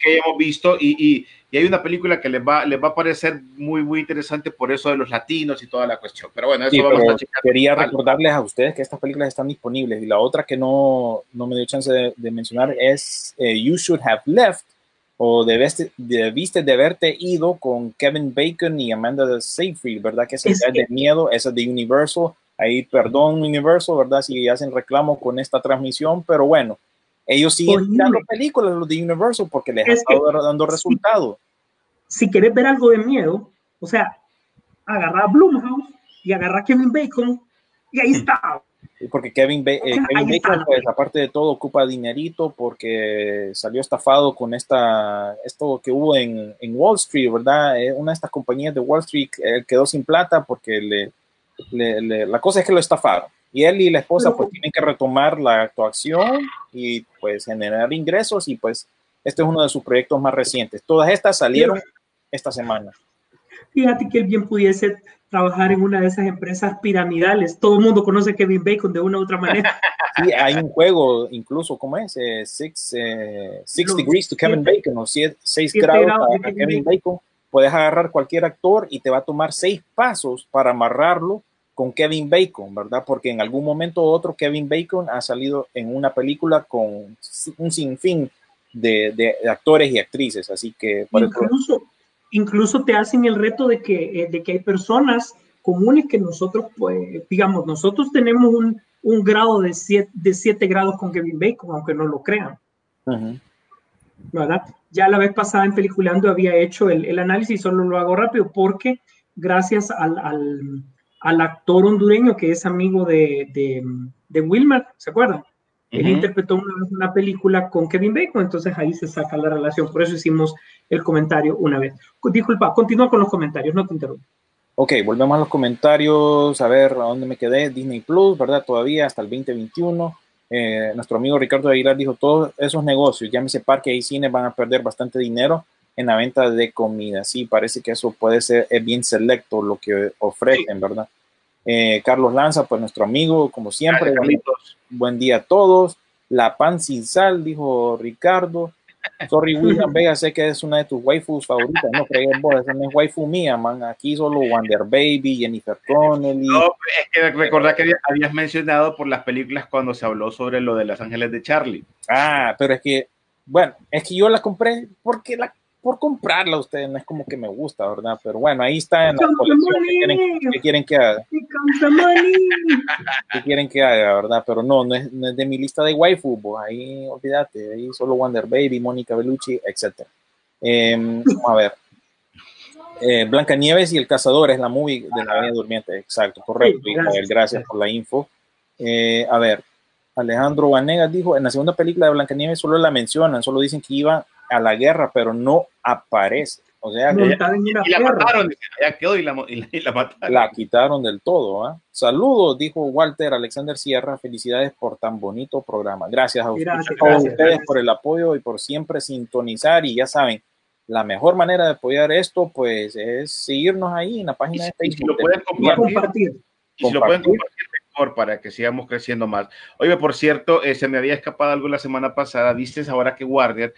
que hemos visto y, y- y hay una película que les va, les va a parecer muy, muy interesante por eso de los latinos y toda la cuestión. Pero bueno, eso Sí, vamos pero a checar. quería Vale. recordarles a ustedes que estas películas están disponibles y la otra que no, no me dio chance de, de mencionar es eh, You Should Have Left o debiste, debiste de haberte ido con Kevin Bacon y Amanda Seyfried, ¿verdad? Que es el de miedo, esa de Universal. Ahí, perdón, Universal, ¿verdad? Si hacen reclamo con esta transmisión, pero bueno, ellos siguen tirando películas, los de Universal, porque les Es ha estado dando resultados. Si querés ver algo de miedo, o sea, agarra a Blumhouse y agarra a Kevin Bacon y ahí está. Porque Kevin, Ba- eh, Kevin. Bacon, pues aparte de todo, ocupa dinerito porque salió estafado con esta, esto que hubo en, en Wall Street, ¿verdad? Eh, una de estas compañías de Wall Street eh, quedó sin plata porque le, le- le- la cosa es que lo estafaron. Y él y la esposa pues tienen que retomar la actuación y pues generar ingresos y pues este es uno de sus proyectos más recientes. Todas estas salieron esta semana. Fíjate que él bien pudiese trabajar en una de esas empresas piramidales. Todo el mundo conoce a Kevin Bacon de una u otra manera. (laughs) Sí, hay un juego, incluso, ¿cómo es? Eh, six, eh, six Los degrees to Kevin siete- Bacon, o siete, seis siete grados grados de a, Kevin Kevin Bacon. Puedes agarrar cualquier actor y te va a tomar seis pasos para amarrarlo con Kevin Bacon, ¿verdad? Porque en algún momento u otro Kevin Bacon ha salido en una película con un sinfín de, de actores y actrices, así que por eso- incluso, te hacen el reto de que, eh, de que hay personas comunes que nosotros, pues, digamos, nosotros tenemos un, un grado de 7 de siete grados con Kevin Bacon, aunque no lo crean. ¿verdad? Ya la vez pasada en Peliculando había hecho el, el análisis, solo lo hago rápido, porque gracias al, al, al actor hondureño que es amigo de, de, de Wilmer, ¿se acuerdan? Él interpretó una, una película con Kevin Bacon, entonces ahí se saca la relación. Por eso hicimos el comentario una vez. Disculpa, continúa con los comentarios, no te interrumpo. Ok, volvemos a los comentarios, a ver a dónde me quedé. Disney Plus, ¿verdad? Todavía hasta el 2021. Eh, nuestro amigo Ricardo Aguilar dijo, todos esos negocios, llámese parque y cine, van a perder bastante dinero en la venta de comida. Sí, parece que eso puede ser es bien selecto lo que ofrecen, ¿verdad? Eh, Carlos Lanza, pues nuestro amigo, como siempre, Carlitos. buen día a todos. La pan sin sal, dijo Ricardo. Sorry, William (laughs) Vega, sé que es una de tus waifus favoritas. No fregues vos, esa no es waifu mía, man. Aquí solo Wonder Baby, Jennifer Connelly. No, es que recordar que habías mencionado por las películas cuando se habló sobre lo de Los Ángeles de Charlie. Ah, pero es que, bueno, es que yo la compré porque la, por comprarla ustedes no es como que me gusta, ¿verdad? Pero bueno, ahí está en la colección. ¿Qué quieren, qué quieren que haga? ¿Qué quieren que haga, verdad? Pero no, no es, no es de mi lista de waifu, pues ahí olvídate, ahí solo Wonder Baby, Mónica Bellucci, etc. vamos a ver. Eh, Blanca Nieves y el Cazador es la movie de la Bella Durmiente, exacto, correcto. Sí, gracias por la info. Eh, a ver, Alejandro Vanegas dijo, en la segunda película de Blancanieves solo la mencionan, solo dicen que iba a la guerra, pero no aparece. O sea, que montada en una Y la mataron, ya quedó y la, y la, y la mataron. la quitaron del todo. ¿ah? Saludos, dijo Walter Alexander Sierra. Felicidades por tan bonito programa. Gracias a ustedes, Gracias, a gracias, ustedes gracias. por el apoyo y por siempre sintonizar. Y ya saben, la mejor manera de apoyar esto, pues, es seguirnos ahí en la Y página de si, y si Facebook. lo pueden Y compartir, compartir. y si lo pueden compartir. compartir mejor para que sigamos creciendo más. Oye, por cierto, eh, se me había escapado algo la semana pasada. Viste ahora que Warner,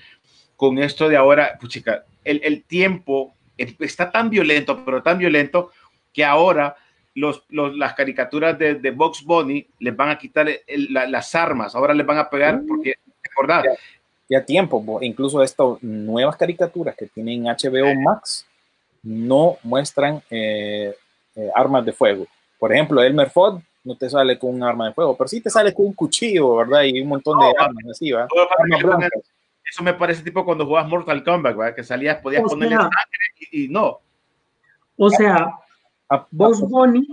con esto de ahora, puchica, el, el tiempo eh, está tan violento, pero tan violento, que ahora los, los- las caricaturas de, de Box Bunny les van a quitar el- la- las armas. Ahora les van a pegar porque, recordad, ya tiempo, bo- incluso estas nuevas caricaturas que tienen HBO Max no muestran eh, eh, armas de fuego. Por ejemplo, Elmer Fudd no te sale con un arma de fuego, pero sí te sale con un cuchillo, ¿verdad? Y un montón de No, armas así, para Armas blancas. Eso me parece tipo cuando jugabas Mortal Kombat, ¿verdad? que salías, podías O ponerle sea- sangre y, y no. O sea, Ah, Box Bunny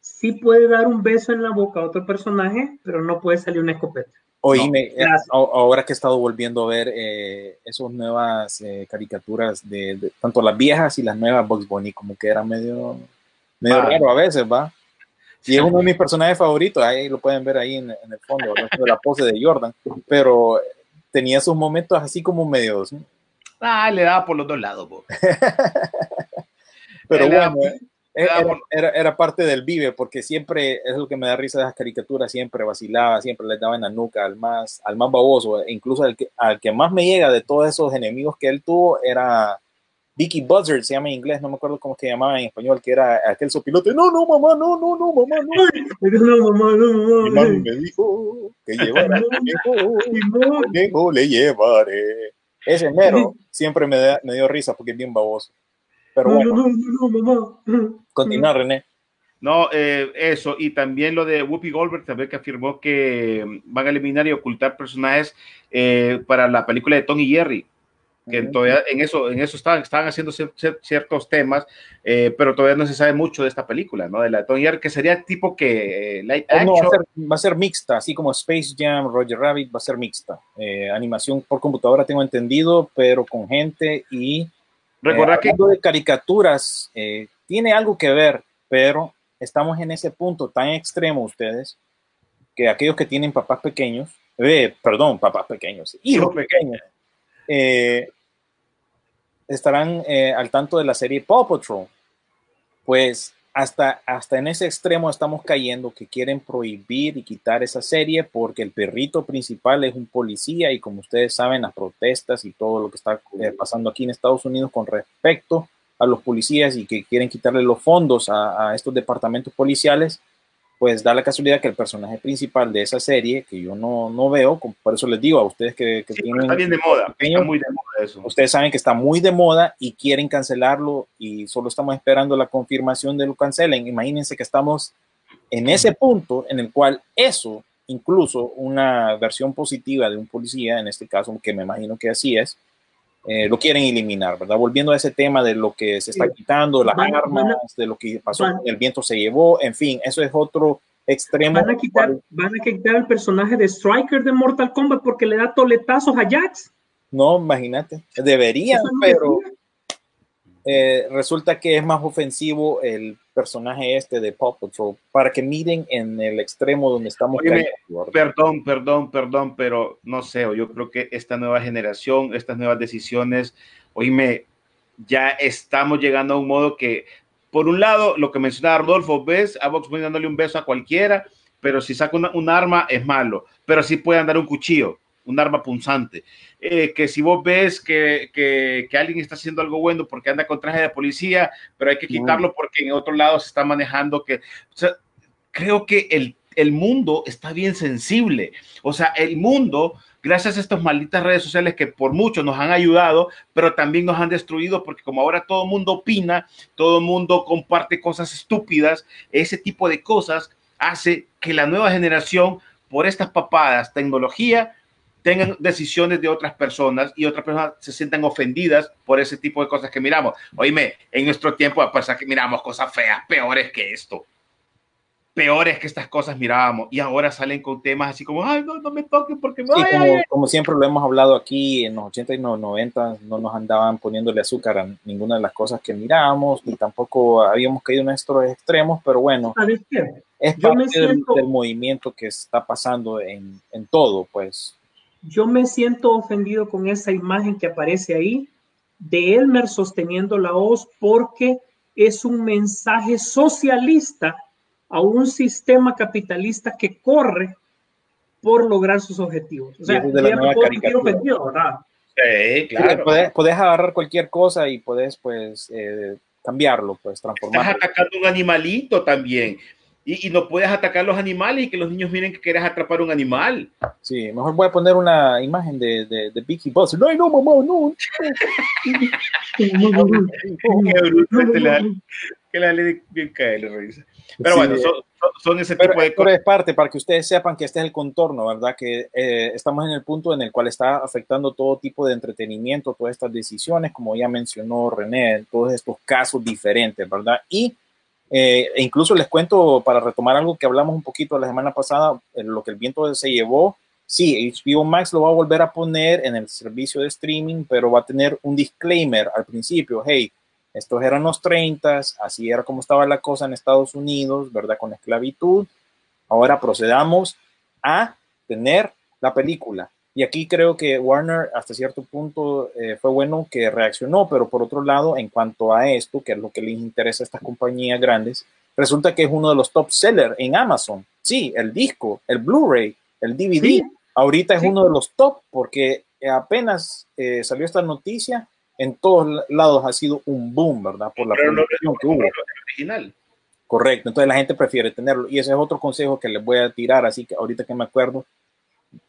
sí puede dar un beso en la boca a otro personaje, pero no puede salir una escopeta. Oíme, eh, gracias. a- ahora que he estado volviendo a ver eh, esas nuevas eh, caricaturas de, de- tanto las viejas y las nuevas Bugs Bunny, como que era medio, medio Ah. raro a veces, ¿va? Y es uno de mis personajes favoritos, ahí lo pueden ver ahí en, en el fondo, de la pose de Jordan, pero tenía sus momentos así como medios, ¿no? Ah, le daba por los dos lados, (laughs) pero bueno, eh, era, era por- era- era parte del vive, porque siempre es lo que me da risa de esas caricaturas, siempre vacilaba, siempre les daba en la nuca al más, al más baboso, e incluso al que, al que más me llega de todos esos enemigos que él tuvo era Vicky Buzzard, se llama en inglés, no me acuerdo cómo se llamaba en español, que era aquel sopilote, no, no, mamá, no, no, no, mamá, no. No, mamá, no, Mi mamá. mami me dijo que llevara (laughs) conejo, le llevaré. Ese mero siempre me, da- me dio risa porque es bien baboso. Pero no, bueno, no, no, no, mamá. continúa René. No, eh, eso, y también lo de Whoopi Goldberg también que afirmó que mm, van a eliminar y ocultar personajes eh, para la película de Tony y Jerry, que todavía en eso, en eso estaban, estaban haciendo cier- cier- ciertos temas, eh, pero todavía no se sabe mucho de esta película, ¿no? De la de Tony que sería tipo que eh, light Oh, no, va, a action. ser, va a ser mixta, así como Space Jam, Roger Rabbit, va a ser mixta. Eh, animación por computadora tengo entendido, pero con gente y eh, que hablando de caricaturas, eh, tiene algo que ver, pero estamos en ese punto tan extremo ustedes, que aquellos que tienen papás pequeños, eh, perdón, papás pequeños, Hijos pequeños, eh, estarán eh, al tanto de la serie Paw Patrol. Pues hasta, hasta en ese extremo estamos cayendo que quieren prohibir y quitar esa serie porque el perrito principal es un policía y como ustedes saben las protestas y todo lo que está eh, pasando aquí en Estados Unidos con respecto a los policías y que quieren quitarle los fondos a, a estos departamentos policiales, pues da la casualidad que el personaje principal de esa serie, que yo no, no veo, por eso les digo a ustedes que, que sí, tienen está bien de moda, pequeños, está muy de moda eso. Ustedes saben que está muy de moda y quieren cancelarlo y solo estamos esperando la confirmación de lo cancelen. Imagínense que estamos en ese punto en el cual eso, incluso una versión positiva de un policía, en este caso, que me imagino que así es, eh, lo quieren eliminar, ¿verdad? Volviendo a ese tema de lo que se está quitando, de las Van- armas, van a- de lo que pasó, van- el viento se llevó, en fin, eso es otro extremo. Van a quitar, van a quitar el personaje de Striker de Mortal Kombat porque le da toletazos a Jax. No, imagínate, deberían, no pero... eh, resulta que es más ofensivo el personaje este de Paw Patrol para que miren en el extremo donde estamos ¿verdad? Perdón, perdón, perdón, pero no sé, yo creo que esta nueva generación, estas nuevas decisiones, oíme, ya estamos llegando a un modo que, por un lado, lo que mencionaba Rodolfo, ves a Vox dándole un beso a cualquiera, pero si saca una- un arma es malo, pero sí pueden dar un cuchillo, un arma punzante. Eh, que si vos ves que, que, que alguien está haciendo algo bueno porque anda con traje de policía, pero hay que quitarlo porque en otro lado se está manejando que... O sea, creo que el, el mundo está bien sensible. O sea, el mundo, gracias a estas malditas redes sociales que por mucho nos han ayudado, pero también nos han destruido porque como ahora todo el mundo opina, todo el mundo comparte cosas estúpidas, ese tipo de cosas hace que la nueva generación, por estas papadas, tecnología, tengan decisiones de otras personas y otras personas se sientan ofendidas por ese tipo de cosas que miramos. Oíme, en nuestro tiempo pasa que miramos cosas feas, peores que esto. peores que estas cosas mirábamos y ahora salen con temas así como, ay, no, no me toquen porque me Sí, ay, como, ay, ay". como siempre lo hemos hablado aquí, en los 80 y los 90 no nos andaban poniéndole azúcar a ninguna de las cosas que mirábamos, ni tampoco habíamos caído en estos extremos, pero bueno, ¿Sabes qué? es Yo parte del, siento- del movimiento que está pasando en, en todo, pues. Yo me siento ofendido con esa imagen que aparece ahí de Elmer sosteniendo la hoz porque es un mensaje socialista a un sistema capitalista que corre por lograr sus objetivos. O sea, de la nueva puedo sentir caricatura. ofendido, ¿verdad? Sí, claro. Podés, podés agarrar cualquier cosa y podés, pues, eh, cambiarlo, pues, Estás transformarlo. atacando un animalito también. Y, y no puedes atacar los animales y que los niños miren que quieres atrapar un animal. Sí, mejor voy a poner una imagen de, de, de Vicky Boss. No, no, mamá, no. (laughs) Qué bruto, este le da- que le da bien cae, le revisa. Pero Sí, bueno, son, son- son ese Pero, tipo de pero cosas. es parte para que ustedes sepan que este es el contorno, ¿verdad? Que eh, estamos en el punto en el cual está afectando todo tipo de entretenimiento, todas estas decisiones, como ya mencionó René, todos estos casos diferentes, ¿verdad? Y eh, e incluso les cuento, para retomar algo que hablamos un poquito la semana pasada, lo que el viento se llevó, sí, HBO Max lo va a volver a poner en el servicio de streaming, pero va a tener un disclaimer al principio, hey, estos eran los 30, así era como estaba la cosa en Estados Unidos, ¿verdad? Con la esclavitud. Ahora procedamos a tener la película. Y aquí creo que Warner hasta cierto punto eh, fue bueno que reaccionó, pero por otro lado, en cuanto a esto, que es lo que les interesa a estas compañías grandes, resulta que es uno de los top sellers en Amazon. Sí, el disco, el Blu-ray, el DVD, Sí. ahorita es Sí. uno de los top porque apenas eh, salió esta noticia, en todos lados ha sido un boom, ¿verdad? Por la Pero no- promoción que hubo. original. Correcto, entonces la gente prefiere tenerlo. Y ese es otro consejo que les voy a tirar, así que ahorita que me acuerdo,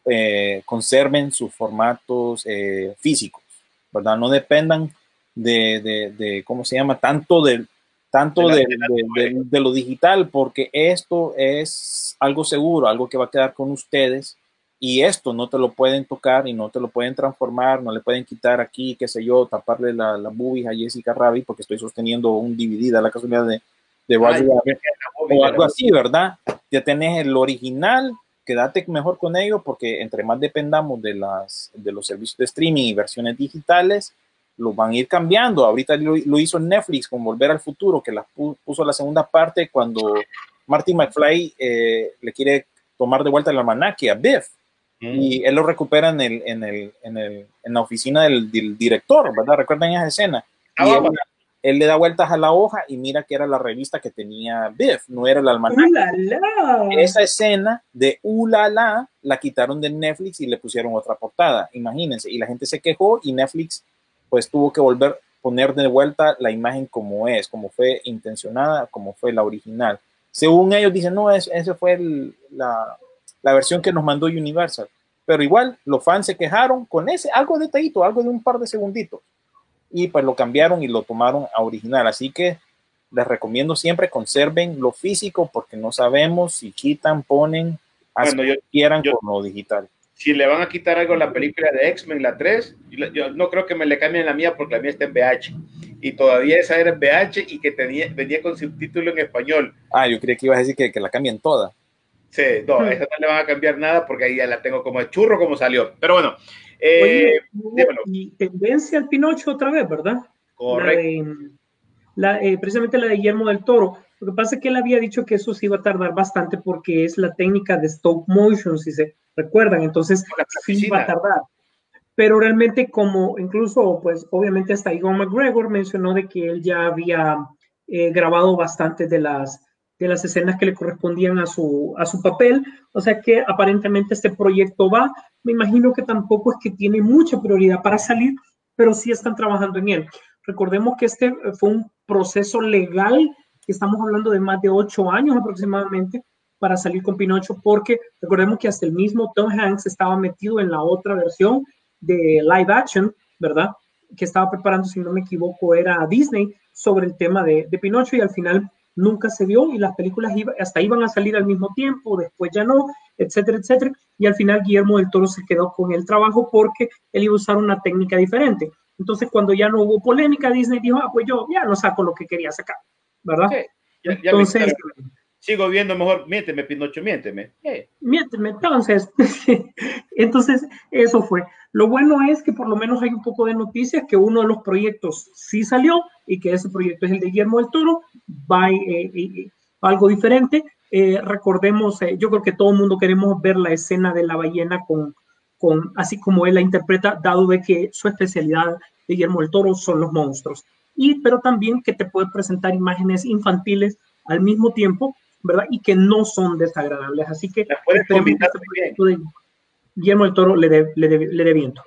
eh, conserven sus formatos eh, físicos, ¿verdad? No dependan de, de, de, ¿cómo se llama? Tanto del tanto De lo digital, porque esto es algo seguro, algo que va a quedar con ustedes y esto no te lo pueden tocar y no te lo pueden transformar, no le pueden quitar aquí, qué sé yo, taparle la, la boobies a Jessica Rabbit porque estoy sosteniendo un DVD, da la casualidad de, de Roger Ay, Rabbit o algo así, ¿verdad? Ya tenés el original, quédate mejor con ello porque entre más dependamos de, las, de los servicios de streaming y versiones digitales, lo van a ir cambiando. Ahorita lo, lo hizo Netflix con Volver al Futuro, que la pu- puso la segunda parte cuando Marty McFly eh, le quiere tomar de vuelta el almanaque a Biff Mm. y él lo recupera en, el, en, el, en, el, en la oficina del, del director, ¿verdad? ¿Recuerdan esa escena? Ah, Y él. Él le da vueltas a la hoja y mira que era la revista que tenía Biff, no era el almanaque. ¡Uh, la, la! Esa escena de Ulala la quitaron de Netflix y le pusieron otra portada, imagínense. Y la gente se quejó y Netflix pues tuvo que volver poner de vuelta la imagen como es, como fue intencionada, como fue la original. Según ellos dicen, no, es, esa fue el- la, la versión que nos mandó Universal. Pero igual, los fans se quejaron con ese, algo detallito, algo de un par de segunditos. Y pues lo cambiaron y lo tomaron a original. Así que les recomiendo siempre conserven lo físico porque no sabemos si quitan, ponen, hacen Bueno, yo- quieran yo- con lo digital. Si le van a quitar algo a la película de X-Men, la 3, yo, yo no creo que me le cambien la mía porque la mía está en VH. Y todavía esa era en VH y que tenía, venía con subtítulo en español. Ah, yo creía que ibas a decir que, que la cambien toda. Sí, no, Hmm. esa no le van a cambiar nada porque ahí ya la tengo como de churro como salió. Pero bueno, eh, Oye, y tendencia al Pinocho otra vez, ¿verdad? correcto. La de- la, eh, precisamente la de Guillermo del Toro. Lo que pasa es que él había dicho que eso se iba a tardar bastante porque es la técnica de stop motion, si se recuerdan. Entonces, sí va a tardar. Pero realmente como incluso, pues obviamente hasta Iwan McGregor mencionó de que él ya había eh, grabado bastante de las, de las escenas que le correspondían a su, a su papel. O sea que aparentemente este proyecto va. Me imagino que tampoco es que tiene mucha prioridad para salir, pero sí están trabajando en él. Recordemos que este eh, fue un proceso legal, que estamos hablando de más de ocho años aproximadamente para salir con Pinocho, porque recordemos que hasta el mismo Tom Hanks estaba metido en la otra versión de live action, ¿verdad? Que estaba preparando, si no me equivoco, era Disney sobre el tema de, de Pinocho y al final nunca se dio y las películas iba, hasta iban a salir al mismo tiempo, después ya no, etcétera, etcétera. Y al final Guillermo del Toro se quedó con el trabajo porque él iba a usar una técnica diferente. Entonces, cuando ya no hubo polémica, Disney dijo, ah, pues yo ya no saco lo que quería sacar, ¿verdad? Sí, ya- ya Entonces, sigo viendo mejor, miénteme, Pinocho, miénteme. Eh, Miénteme, entonces, (laughs) entonces eso fue. Lo bueno es que por lo menos hay un poco de noticias que uno de los proyectos sí salió y que ese proyecto es el de Guillermo del Toro, va eh, eh, algo diferente. Eh, recordemos, yo creo que todo el mundo queremos ver la escena de la ballena con, con, así como él la interpreta, dado de que su especialidad de Guillermo del Toro son los monstruos. Y, pero también que te puede presentar imágenes infantiles al mismo tiempo, ¿verdad? Y que no son desagradables. Así que este proyecto de Guillermo del Toro le dé le le dé viento.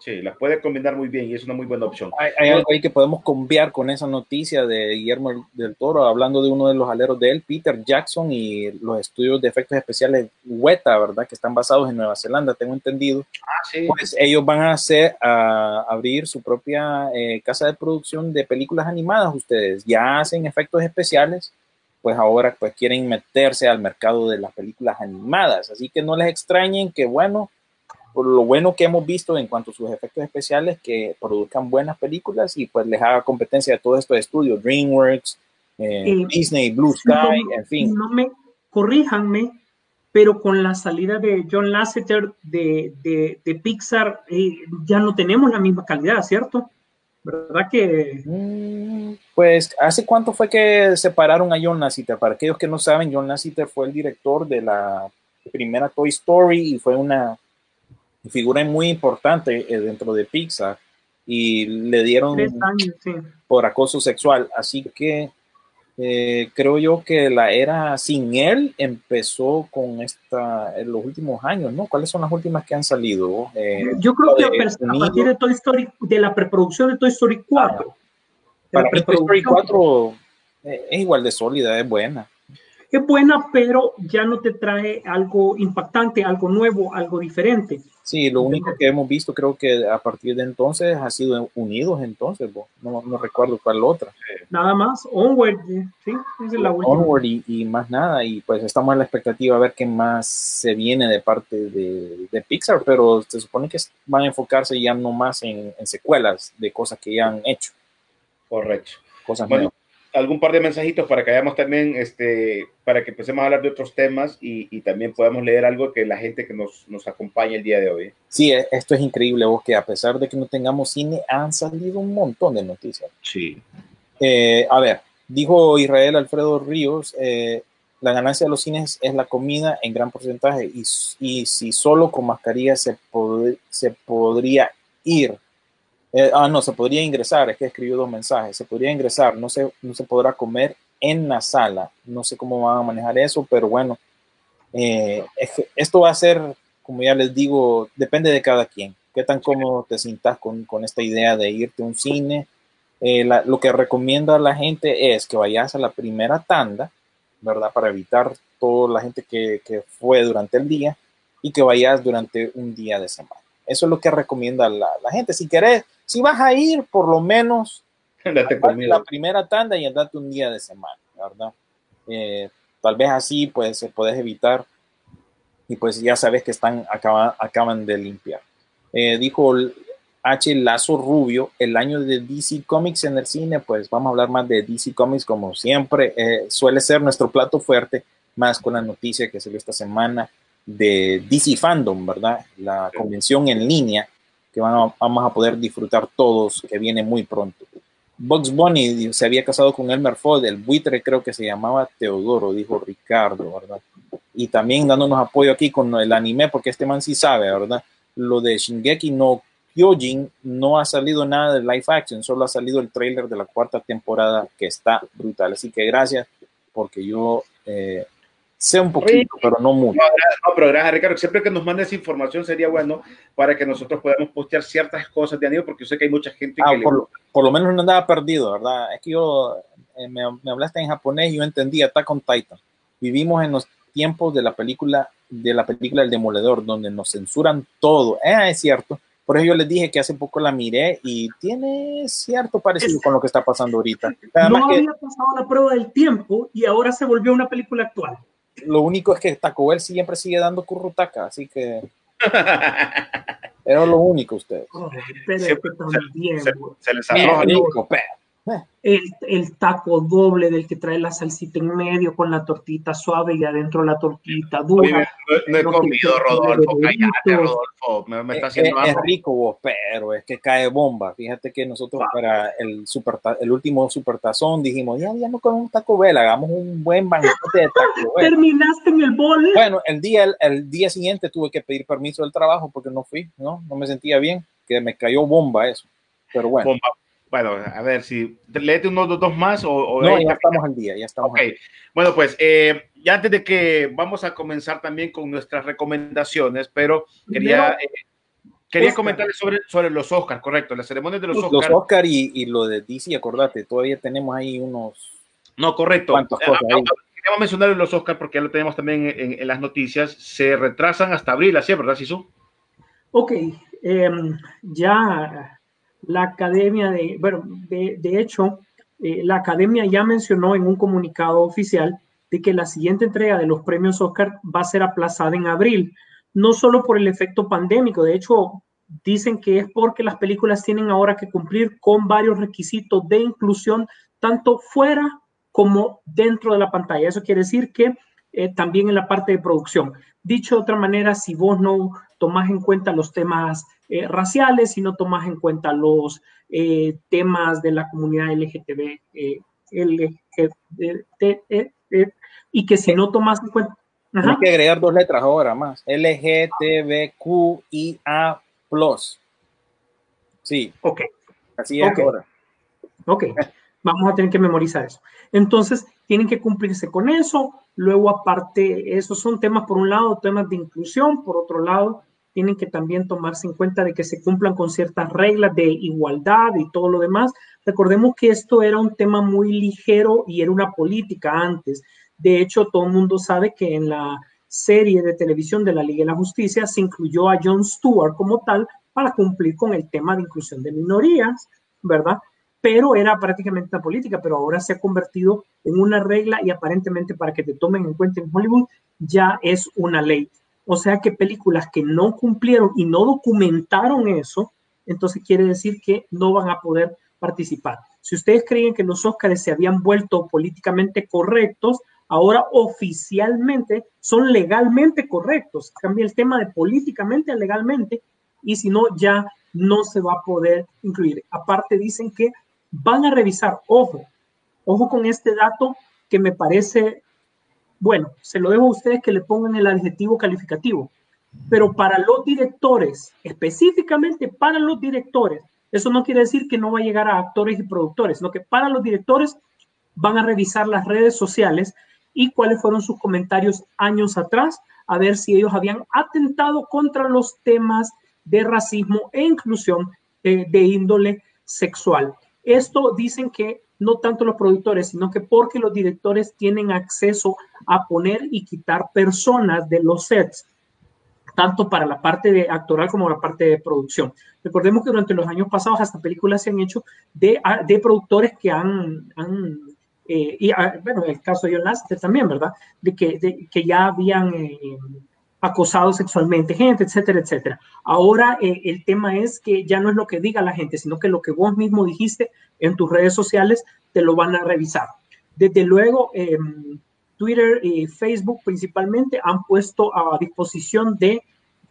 Sí, las puede combinar muy bien y es una muy buena opción. Hay, hay algo ahí que podemos cambiar con esa noticia de Guillermo del Toro, hablando de uno de los aleros de él, Peter Jackson, y los estudios de efectos especiales Weta, ¿verdad? Que están basados en Nueva Zelanda, tengo entendido. Ah, sí. Pues ellos van a hacer, a abrir su propia eh, casa de producción de películas animadas. Ustedes ya hacen efectos especiales, pues ahora pues quieren meterse al mercado de las películas animadas. Así que no les extrañen que, bueno, por lo bueno que hemos visto en cuanto a sus efectos especiales, que produzcan buenas películas y pues les haga competencia a todos estos estudios, DreamWorks, eh, Eh, Disney, Blue Sky, no, en fin. No me corríjanme, pero con la salida de John Lasseter de, de, de Pixar, eh, ya no tenemos la misma calidad, ¿cierto? ¿Verdad que Mm, Pues, ¿hace cuánto fue que separaron a John Lasseter? Para aquellos que no saben, John Lasseter fue el director de la primera Toy Story y fue una figura muy importante eh, dentro de Pixar y le dieron tres años, sí. por acoso sexual. Así que eh, creo yo que la era sin él empezó con esta en los últimos años, ¿no? ¿Cuáles son las últimas que han salido? Eh, Yo creo que a, partir de Toy Story, de la preproducción de Toy Story 4. de la para mí Toy Story preproducción, 4 eh, es igual de sólida, es buena. Es buena, pero ya no te trae algo impactante, algo nuevo, algo diferente. Sí, lo único que hemos visto creo que a partir de entonces ha sido Unidos entonces, bo. no, no recuerdo cuál otra. Nada más, Onward, sí, es la última. Onward y, y más nada, y pues estamos en la expectativa a ver qué más se viene de parte de, de Pixar, pero se supone que van a enfocarse ya no más en, en secuelas de cosas que ya han hecho, Correcto. cosas Bueno, nuevas. Algún par de mensajitos para que hayamos también, este, para que empecemos a hablar de otros temas y, y también podamos leer algo que la gente que nos, nos acompaña el día de hoy. Sí, e- esto es increíble, vos, que a pesar de que no tengamos cine, han salido un montón de noticias. Sí. Eh, a ver, dijo Israel Alfredo Ríos, eh, la ganancia de los cines es la comida en gran porcentaje y, y si solo con mascarilla se, pod- se podría ir, eh, ah, no, se podría ingresar, es que escribió dos mensajes, se podría ingresar, no se, no se podrá comer en la sala, no sé cómo van a manejar eso, pero bueno, eh, esto va a ser, como ya les digo, depende de cada quien, qué tan cómodo te sientas con, con esta idea de irte a un cine, eh, lo que recomienda la gente es que vayas a la primera tanda, ¿verdad? Para evitar toda la gente que, que fue durante el día y que vayas durante un día de semana. Eso es lo que recomienda la, la gente. Si querés, si vas a ir, por lo menos (laughs) Date la primera tanda y andate un día de semana, ¿verdad? Eh, tal vez así pues se puedes evitar y pues ya sabes que están acaba- acaban de limpiar. Eh, dijo H. Lazo Rubio, el año de DC Comics en el cine, pues vamos a hablar más de DC Comics como siempre, eh, suele ser nuestro plato fuerte, más con la noticia que salió esta semana de DC Fandom, ¿verdad? La convención en línea que van a- vamos a poder disfrutar todos, que viene muy pronto. Bugs Bunny se había casado con Elmer Fudd, el buitre creo que se llamaba Teodoro, dijo Ricardo, ¿verdad? Y también dándonos apoyo aquí con el anime, porque este man sí sabe, ¿verdad? Lo de Shingeki no Kyojin no ha salido nada de live action, solo ha salido el trailer de la cuarta temporada que está brutal. Así que gracias, porque yo eh, sé un poquito, pero no mucho. No, pero gracias, Ricardo. Siempre que nos mandes información sería bueno para que nosotros podamos postear ciertas cosas de anime, porque yo sé que hay mucha gente Ah, que le- por, lo- por lo menos no andaba perdido, ¿verdad? Es que yo eh, me, me hablaste en japonés y yo entendí Attack on Titan. Vivimos en los tiempos de la película de la película El Demoledor, donde nos censuran todo. Eh, es cierto. Por eso yo les dije que hace poco la miré y tiene cierto parecido con lo que está pasando ahorita. Además no que había pasado la prueba del tiempo y ahora se volvió una película actual. Lo único es que Taco Bell siempre sigue dando currutaca, así que (laughs) era lo único ustedes. Oh, pero Siempre que también, se, se les arroja. rico, pe. El, el, taco doble del que trae la salsita en medio con la tortita suave y adentro la tortita dura. Oye, no, no, he comido, Rodolfo, cállate, Rodolfo, me, me está haciendo es, es, rico vos, pero es que cae bomba. Fíjate que nosotros wow. para el, super, el último super tazón dijimos, ya, ya no comemos Taco Bell, hagamos un buen banquete de Taco (laughs) Bell. Terminaste en el bol. Bueno, el día, el, el, día siguiente tuve que pedir permiso del trabajo porque no fui, ¿no? No me sentía bien, que me cayó bomba eso. Pero bueno. Bomba bueno, a ver si léete unos dos, dos más o, o no, ya estamos al día, ya estamos. Ok, bueno, pues eh, ya antes de que vamos a comenzar también con nuestras recomendaciones, pero quería, eh, quería comentarles sobre, sobre los Oscars, correcto, las ceremonias de los Oscars. Los Oscars y, y, lo de DC, acordate, todavía tenemos ahí unos. No, correcto. ¿Cuántas cosas ahí? Queríamos mencionar los Oscars porque ya lo tenemos también en, en, las noticias. Se retrasan hasta abril, así, ¿verdad, Sisu? Ok, eh, ya la academia de, bueno, de, de hecho, eh, la academia ya mencionó en un comunicado oficial de que la siguiente entrega de los premios Oscar va a ser aplazada en abril, no solo por el efecto pandémico, de hecho, dicen que es porque las películas tienen ahora que cumplir con varios requisitos de inclusión, tanto fuera como dentro de la pantalla. Eso quiere decir que eh, también en la parte de producción. Dicho de otra manera, si vos no tomás en cuenta los temas eh, raciales, si no tomas en cuenta los eh, temas de la comunidad LGTB, eh, LGBT, y que si no tomas en cuenta... Hay que agregar dos letras ahora más, LGTBQIA+. Sí. Ok. Así es okay. ahora. Ok, vamos a tener que memorizar eso. Entonces, tienen que cumplirse con eso. Luego, aparte, esos son temas, por un lado, temas de inclusión, por otro lado, tienen que también tomarse en cuenta de que se cumplan con ciertas reglas de igualdad y todo lo demás. Recordemos que esto era un tema muy ligero y era una política antes. De hecho, todo el mundo sabe que en la serie de televisión de la Liga de la Justicia se incluyó a Jon Stewart como tal para cumplir con el tema de inclusión de minorías, ¿verdad? Pero era prácticamente una política, pero ahora se ha convertido en una regla y aparentemente para que te tomen en cuenta en Hollywood ya es una ley. O sea que películas que no cumplieron y no documentaron eso, entonces quiere decir que no van a poder participar. Si ustedes creen que los Óscares se habían vuelto políticamente correctos, ahora oficialmente son legalmente correctos. Cambia el tema de políticamente a legalmente y si no, ya no se va a poder incluir. Aparte dicen que van a revisar, ojo, ojo con este dato que me parece bueno, se lo dejo a ustedes que le pongan el adjetivo calificativo. Pero para los directores, específicamente para los directores, eso no quiere decir que no va a llegar a actores y productores, sino que para los directores van a revisar las redes sociales y cuáles fueron sus comentarios años atrás, a ver si ellos habían atentado contra los temas de racismo e inclusión eh, de índole sexual. Esto dicen que no tanto los productores, sino que porque los directores tienen acceso a poner y quitar personas de los sets, tanto para la parte de actoral como la parte de producción. Recordemos que durante los años pasados hasta películas se han hecho de, de productores que han, eh, ah, bueno, el caso de John Lasseter también, ¿verdad? De que, que ya habían eh, acosado sexualmente gente, etcétera, etcétera. Ahora eh, el tema es que ya no es lo que diga la gente, sino que lo que vos mismo dijiste en tus redes sociales te lo van a revisar. Desde luego, eh, Twitter y Facebook principalmente han puesto a disposición de,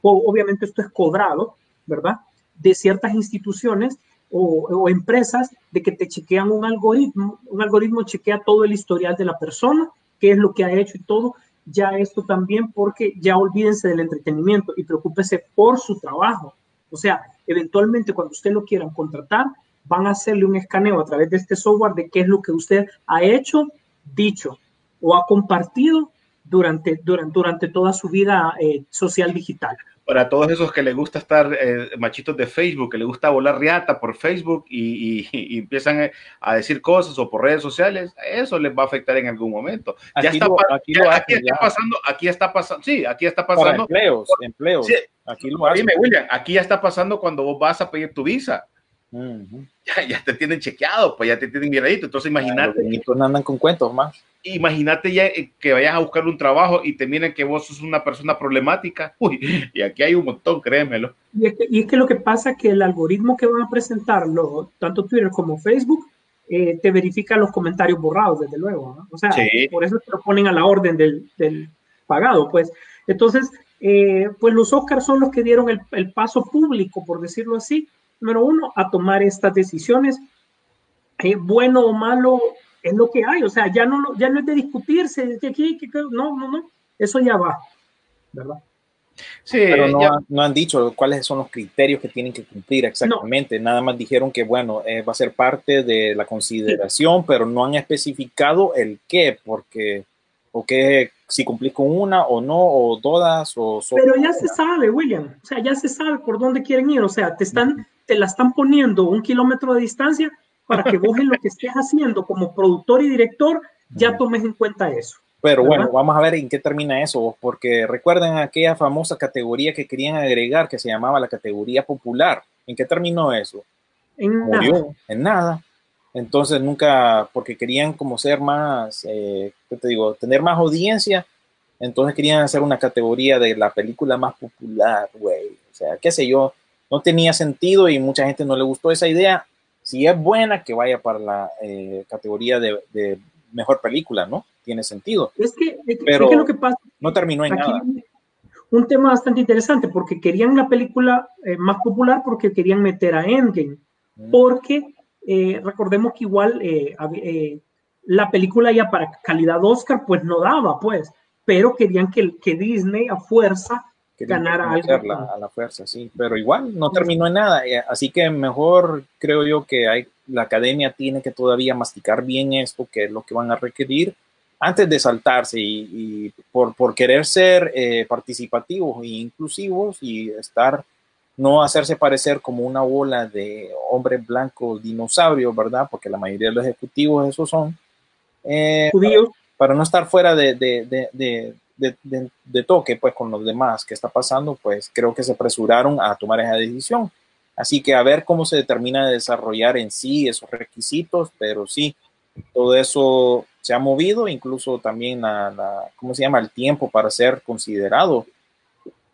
obviamente esto es cobrado, ¿verdad? De ciertas instituciones o, o, empresas de que te chequean un algoritmo, un algoritmo chequea todo el historial de la persona, qué es lo que ha hecho y todo, ya esto también porque ya olvídense del entretenimiento y preocúpese por su trabajo. O sea, eventualmente cuando usted lo quieran contratar, van a hacerle un escaneo a través de este software de qué es lo que usted ha hecho, dicho o ha compartido durante, durante, durante toda su vida eh, social digital para todos esos que les gusta estar eh, machitos de Facebook, que les gusta volar riata por Facebook y, y, y, empiezan a decir cosas o por redes sociales, eso les va a afectar en algún momento. Aquí ya está, lo, aquí lo ya, hacen, aquí está ya. pasando, aquí está pasando, sí, aquí está pasando. Empleos, empleos. Sí, aquí lo dime, William, aquí ya está pasando cuando vos vas a pedir tu visa. Uh (laughs) -huh. ya, ya, te tienen chequeado, pues ya te tienen miradito. Entonces imagínate. Claro, no andan con cuentos más. Imagínate ya eh, que vayas a buscar un trabajo y te miren que vos sos una persona problemática. (laughs) Uy, y aquí hay un montón, créemelo. Y es que, y es que lo que pasa es que el algoritmo que van a presentar, lo, tanto Twitter como Facebook, eh, te verifica los comentarios borrados, desde luego. ¿no? O sea, Sí. por eso te lo ponen a la orden del, del pagado, pues. Entonces, eh, pues los Oscars son los que dieron el, el paso público, por decirlo así, número uno, a tomar estas decisiones. Eh, bueno o malo es lo que hay, o sea, ya no, ya no es de discutirse, que aquí, que, que- no, no, no, eso ya va, ¿verdad? Sí, Pero no, ya- no han dicho cuáles son los criterios que tienen que cumplir exactamente. Nada más dijeron que, bueno, eh, va a ser parte de la consideración, pero no han especificado el qué, porque, o qué, si cumplís con una o no, o todas, o solo Pero ya se una. sabe, William, o sea, ya se sabe por dónde quieren ir, o sea, te están, te la están poniendo un kilómetro de distancia para que vos en lo que estés haciendo como productor y director ya tomes en cuenta eso. Pero bueno, ¿verdad? vamos a ver en qué termina eso, porque recuerden aquella famosa categoría que querían agregar que se llamaba la categoría popular. ¿En qué terminó eso? En Murió nada. en nada. Entonces nunca, porque querían como ser más, eh, ¿qué te digo? Tener más audiencia, entonces querían hacer una categoría de la película más popular, güey. O sea, qué sé yo, no tenía sentido y mucha gente no le gustó esa idea. Si es buena, que vaya para la eh, categoría de, de mejor película, ¿no? Tiene sentido. Es que, es Pero es que lo que pasa No terminó en nada. un tema bastante interesante porque querían la película eh, más popular porque querían meter a Endgame. Mm. Porque eh, recordemos que igual la película ya para calidad Oscar pues no daba, pues, pero querían que, que Disney a fuerza Ganara algo. meterla a la fuerza, sí, pero igual no terminó en nada, eh, así que mejor creo yo que hay, la academia tiene que todavía masticar bien esto, que es lo que van a requerir, antes de saltarse y, y por, por querer ser eh, participativos e inclusivos y estar, no hacerse parecer como una bola de hombres blancos dinosaurios, ¿verdad? Porque la mayoría de los ejecutivos esos son. eh, Judíos, para no estar fuera de, de, de, de, de- toque pues con los demás que está pasando, pues creo que se apresuraron a tomar esa decisión. Así que a ver cómo se determina de desarrollar en sí esos requisitos, pero sí, todo eso se ha movido, incluso también la- ¿cómo se llama? El tiempo para ser considerado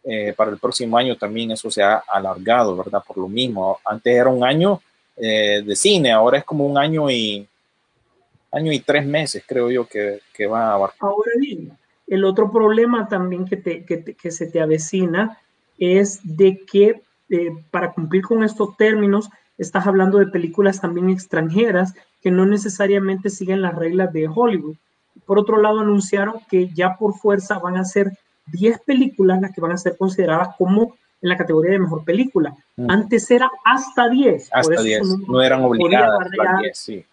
eh, para el próximo año también eso se ha alargado, ¿verdad? Por lo mismo, antes era un año eh, de cine, ahora es como un año y año y tres meses, creo yo, que, que va a abarcar. Ahora bien, el otro problema también que, te- que se te avecina es de que eh, para cumplir con estos términos, estás hablando de películas también extranjeras que no necesariamente siguen las reglas de Hollywood. Por otro lado, anunciaron que ya por fuerza van a ser 10 películas las que van a ser consideradas como en la categoría de mejor película. Mm. Antes era hasta 10. por Hasta eso 10, son un- no eran obligadas barrer las a 10, sí.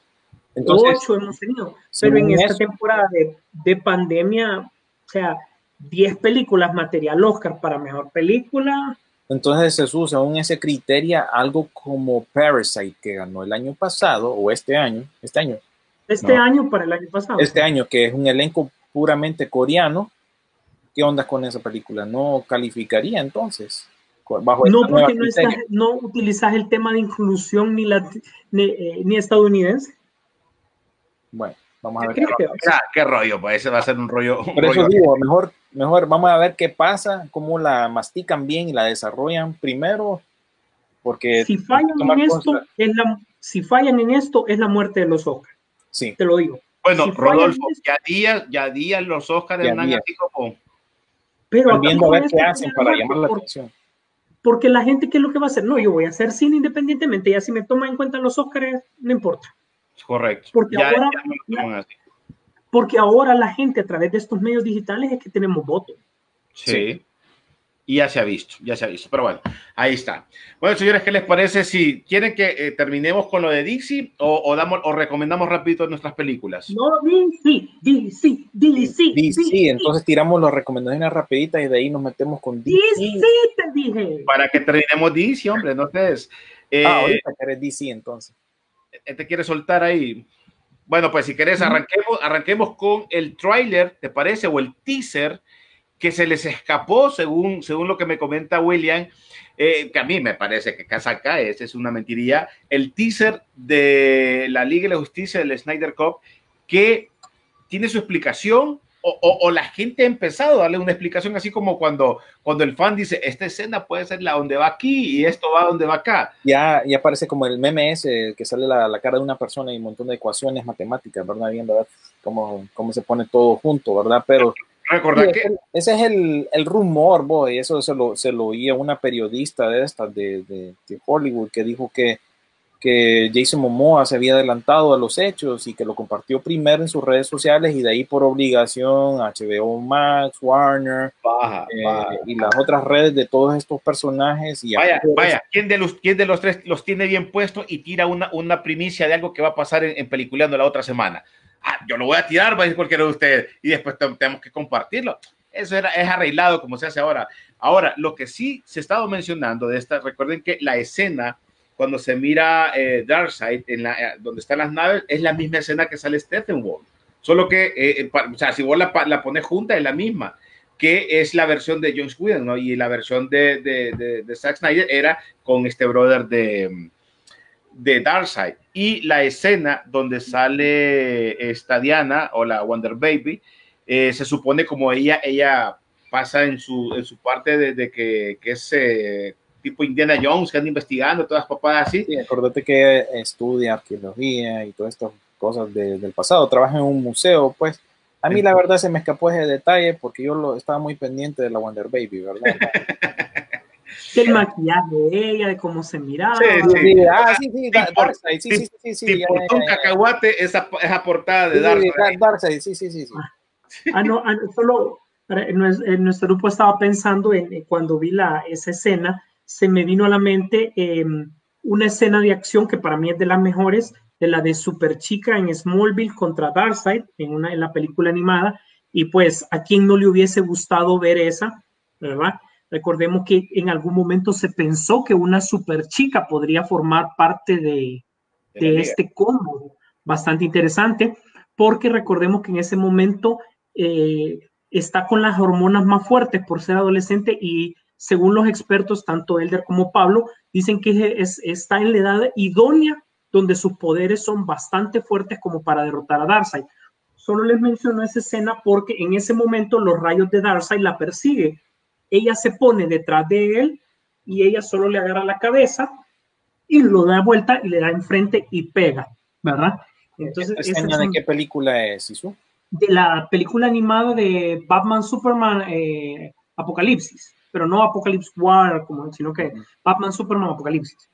Entonces, ocho hemos tenido. Pero en esta eso- temporada de, de pandemia, sea, 10 películas material Oscar para mejor película. entonces Jesús, según ese criterio, algo como Parasite que ganó el año pasado o este año, este año, Este No. año para el año pasado. este año que es un elenco puramente coreano, ¿qué onda con esa película? ¿No calificaría entonces? Bajo no porque no, estás- no utilizas el tema de inclusión ni, la, ni, eh, ni estadounidense. Bueno, vamos a ver. ¿Qué ser? Ah, qué rollo, pues ese va a ser un rollo. un Por eso rollo. digo, mejor, mejor vamos a ver qué pasa, cómo la mastican bien y la desarrollan primero, porque Si fallan en esto, contra- es la, si fallan en esto, es la muerte de los Oscars. sí, Te lo digo. Bueno, si Rodolfo, esto- ya días, ya días los Oscars días. así como. Pero viendo a con ver qué hacen para llamar la por- atención. Porque la gente, ¿qué es lo que va a hacer? No, yo voy a hacer cine independientemente, ya si me toman en cuenta los Oscars, no importa. Correcto. Porque ya, ahora- ya no lo toman así. Porque ahora la gente a través de estos medios digitales es que tenemos voto. Sí. Y ya se ha visto, ya se ha visto. Pero bueno, ahí está. Bueno, señores, ¿qué les parece si quieren que eh, terminemos con lo de Dixie o, o damos o recomendamos rapidito nuestras películas? No, DC, DC, DC, DC, entonces tiramos las recomendaciones rapiditas y de ahí nos metemos con DC. DC, te dije. Para que terminemos DC, hombre, no ustedes. Eh, Ah, ahorita que eres DC entonces. Te quiere soltar ahí. Bueno, pues si querés, arranquemos, arranquemos con el tráiler, ¿te parece? O el teaser que se les escapó, según, según lo que me comenta William, eh, que a mí me parece que casa cae, esa es una mentiría. El teaser de la Liga de la Justicia del Snyder Cup, que tiene su explicación, o, o- o la gente ha empezado a darle una explicación así como cuando, cuando el fan dice, esta escena puede ser la donde va aquí y esto va donde va acá. Ya, ya parece como el meme ese que sale la, la cara de una persona y un montón de ecuaciones matemáticas, ¿verdad? Viendo a ver cómo, cómo se pone todo junto, ¿verdad? Pero Recordar Sí, que ese- ese es el, el rumor, boy. Eso se lo, se lo oía una periodista de estas de, de- de Hollywood que dijo que, que Jason Momoa se había adelantado a los hechos y que lo compartió primero en sus redes sociales y de ahí por obligación HBO Max, Warner baja, eh, baja. y las otras redes de todos estos personajes. Y Vaya, vaya, ¿quién de, los, ¿quién de los tres los tiene bien puestos y tira una, una primicia de algo que va a pasar en, en Peliculeando la otra semana? Ah, yo lo voy a tirar, va a decir cualquiera de ustedes, y después te- tenemos que compartirlo. Eso era, es arreglado como se hace ahora. Ahora, lo que sí se ha estado mencionando de esta, recuerden que la escena, cuando se mira eh, Darkseid, en la, eh, donde están las naves, es la misma escena que sale Steppenwolf. Solo que, eh, eh, o sea, si vos la, la pones junta, es la misma que es la versión de Jones Whedon, ¿no? Y la versión de, de, de, de Zack Snyder era con este brother de, de Darkseid. Y la escena donde sale esta Diana o la Wonder Baby, se supone como ella, ella pasa en su, en su parte de, de que, que es tipo Indiana Jones, que anda investigando, todas las papadas así. Sí, acordate que estudia arqueología y todas estas cosas de- del pasado. Trabaja en un museo, pues. A mí la verdad se me escapó ese detalle porque yo lo, estaba muy pendiente de la Wonder Baby, ¿verdad? (laughs) Del maquillaje de ella, de cómo se miraba. Sí, Sí, ah, sí, sí, Da- Sí, Darkseid, sí, sí, sí, sí, sí, un cacahuate, esa, esa portada de Sí, Darkseid. Dark- Darkseid, sí, sí, sí, sí. Ah, no, ah, no, solo para- en nues- en nuestro grupo estaba pensando en, en cuando vi la, esa escena, se me vino a la mente eh, una escena de acción que para mí es de las mejores, de la de Super Chica en Smallville contra Darkseid en, una, en la película animada. Y pues a quien no le hubiese gustado ver esa, ¿verdad? Recordemos que en algún momento se pensó que una Super Chica podría formar parte de, de este combo. Bastante interesante, porque recordemos que en ese momento eh, está con las hormonas más fuertes por ser adolescente y según los expertos, tanto Elder como Pablo, dicen que es, está en la edad idónea donde sus poderes son bastante fuertes como para derrotar a Darkseid. Solo les menciono esa escena porque en ese momento los rayos de Darkseid la persigue. Ella se pone detrás de él y ella solo le agarra la cabeza y lo da vuelta y le da enfrente y pega, ¿verdad? Entonces, ¿Esta escena es de qué película es, Isu? de la película animada de Batman Superman eh, Apocalipsis, pero no Apocalypse War, como, sino que Batman Superman Apocalipsis.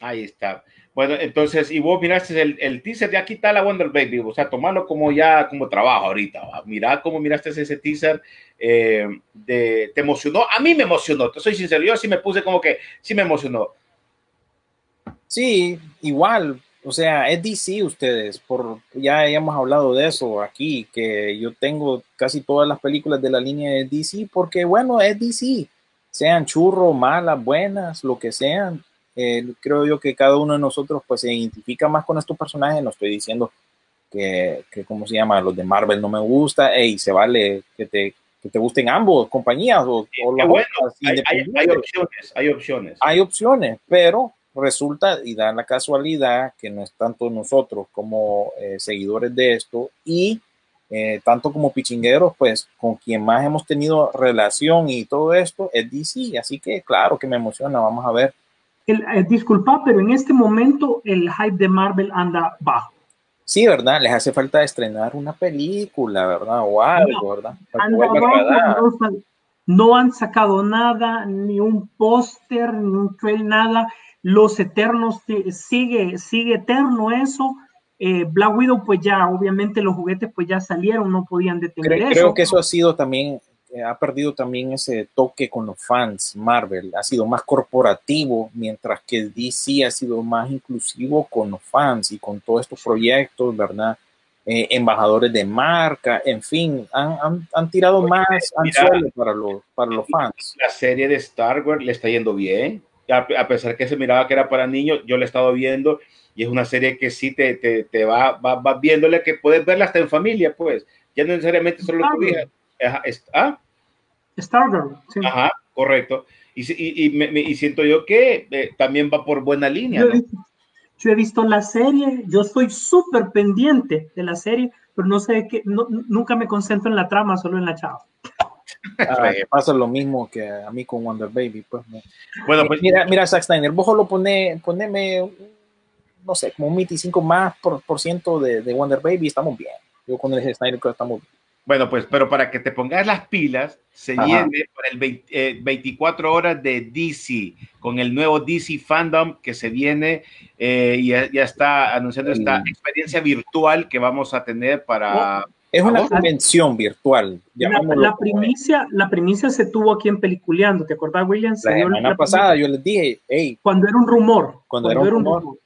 Ahí está. Bueno, entonces, y vos miraste el, el teaser, ya aquí está la Wonder Baby, o sea, tomarlo como ya como trabajo ahorita. ¿va? Mirá cómo miraste ese teaser, eh, de, te emocionó. A mí me emocionó, te soy sincero, yo sí me puse como que sí me emocionó. Sí, igual, o sea, es DC ustedes, por, ya hemos hablado de eso aquí, que yo tengo casi todas las películas de la línea de DC, porque bueno, es DC, sean churros, malas, buenas, lo que sean, eh, creo yo que cada uno de nosotros pues se identifica más con estos personajes, no estoy diciendo que, que ¿cómo se llama? Los de Marvel no me gusta, y se vale que te, que te gusten ambos, compañías o, o Qué las bueno, hay, hay- hay opciones, hay opciones. hay opciones, pero resulta y da la casualidad que no es tanto nosotros como eh, seguidores de esto y eh, tanto como pichingueros, pues con quien más hemos tenido relación y todo esto es DC, así que claro que me emociona, vamos a ver. El, eh, disculpa, pero en este momento el hype de Marvel anda bajo. Sí, ¿verdad? Les hace falta estrenar una película, ¿verdad? O algo, ¿verdad? Anda bajo, no, no han sacado nada, ni un póster, ni un trail, nada. Los Eternos sigue, sigue eterno eso. Eh, Black Widow, pues ya, obviamente los juguetes pues ya salieron, no podían detener Creo, eso. creo que eso ha sido también, eh, ha perdido también ese toque con los fans. Marvel ha sido más corporativo, mientras que DC ha sido más inclusivo con los fans y con todos estos proyectos, ¿verdad? Eh, embajadores de marca, en fin, han, han- han tirado más mira. para los, para los fans. La serie de Star Wars le está yendo bien, a, a pesar que se miraba que era para niños, yo la he estado viendo y es una serie que sí te, te, te va, va, va viéndole que puedes verla hasta en familia, pues, ya no necesariamente solo tu hija. Ajá, es- ah, Stargirl, sí. Ajá, correcto. Y, y, y me- y siento yo que eh, también va por buena línea, Yo he, ¿no? visto, yo he visto la serie, yo estoy súper pendiente de la serie, pero no sé qué, no, nunca me concentro en la trama, solo en la chava. Ah, pasa lo mismo que a mí con Wonder Baby. Pues, no. Bueno, pues mira, mira, Zack Snyder, vos lo pone, poneme, no sé, como un 25 más por, por ciento de, de Wonder Baby, estamos bien. Yo con el Snyder creo que estamos bien. Bueno, pues, pero para que te pongas las pilas, se Ajá. viene para el 20, eh, 24 horas de DC, con el nuevo DC Fandom que se viene eh, y ya, ya está anunciando esta experiencia virtual que vamos a tener para... Es una ¿Vos? convención virtual. La, la primicia, la primicia se tuvo aquí en Peliculeando, ¿te acordás, William? Se La semana la pasada yo les dije, hey, Cuando era un rumor. Cuando era un rumor.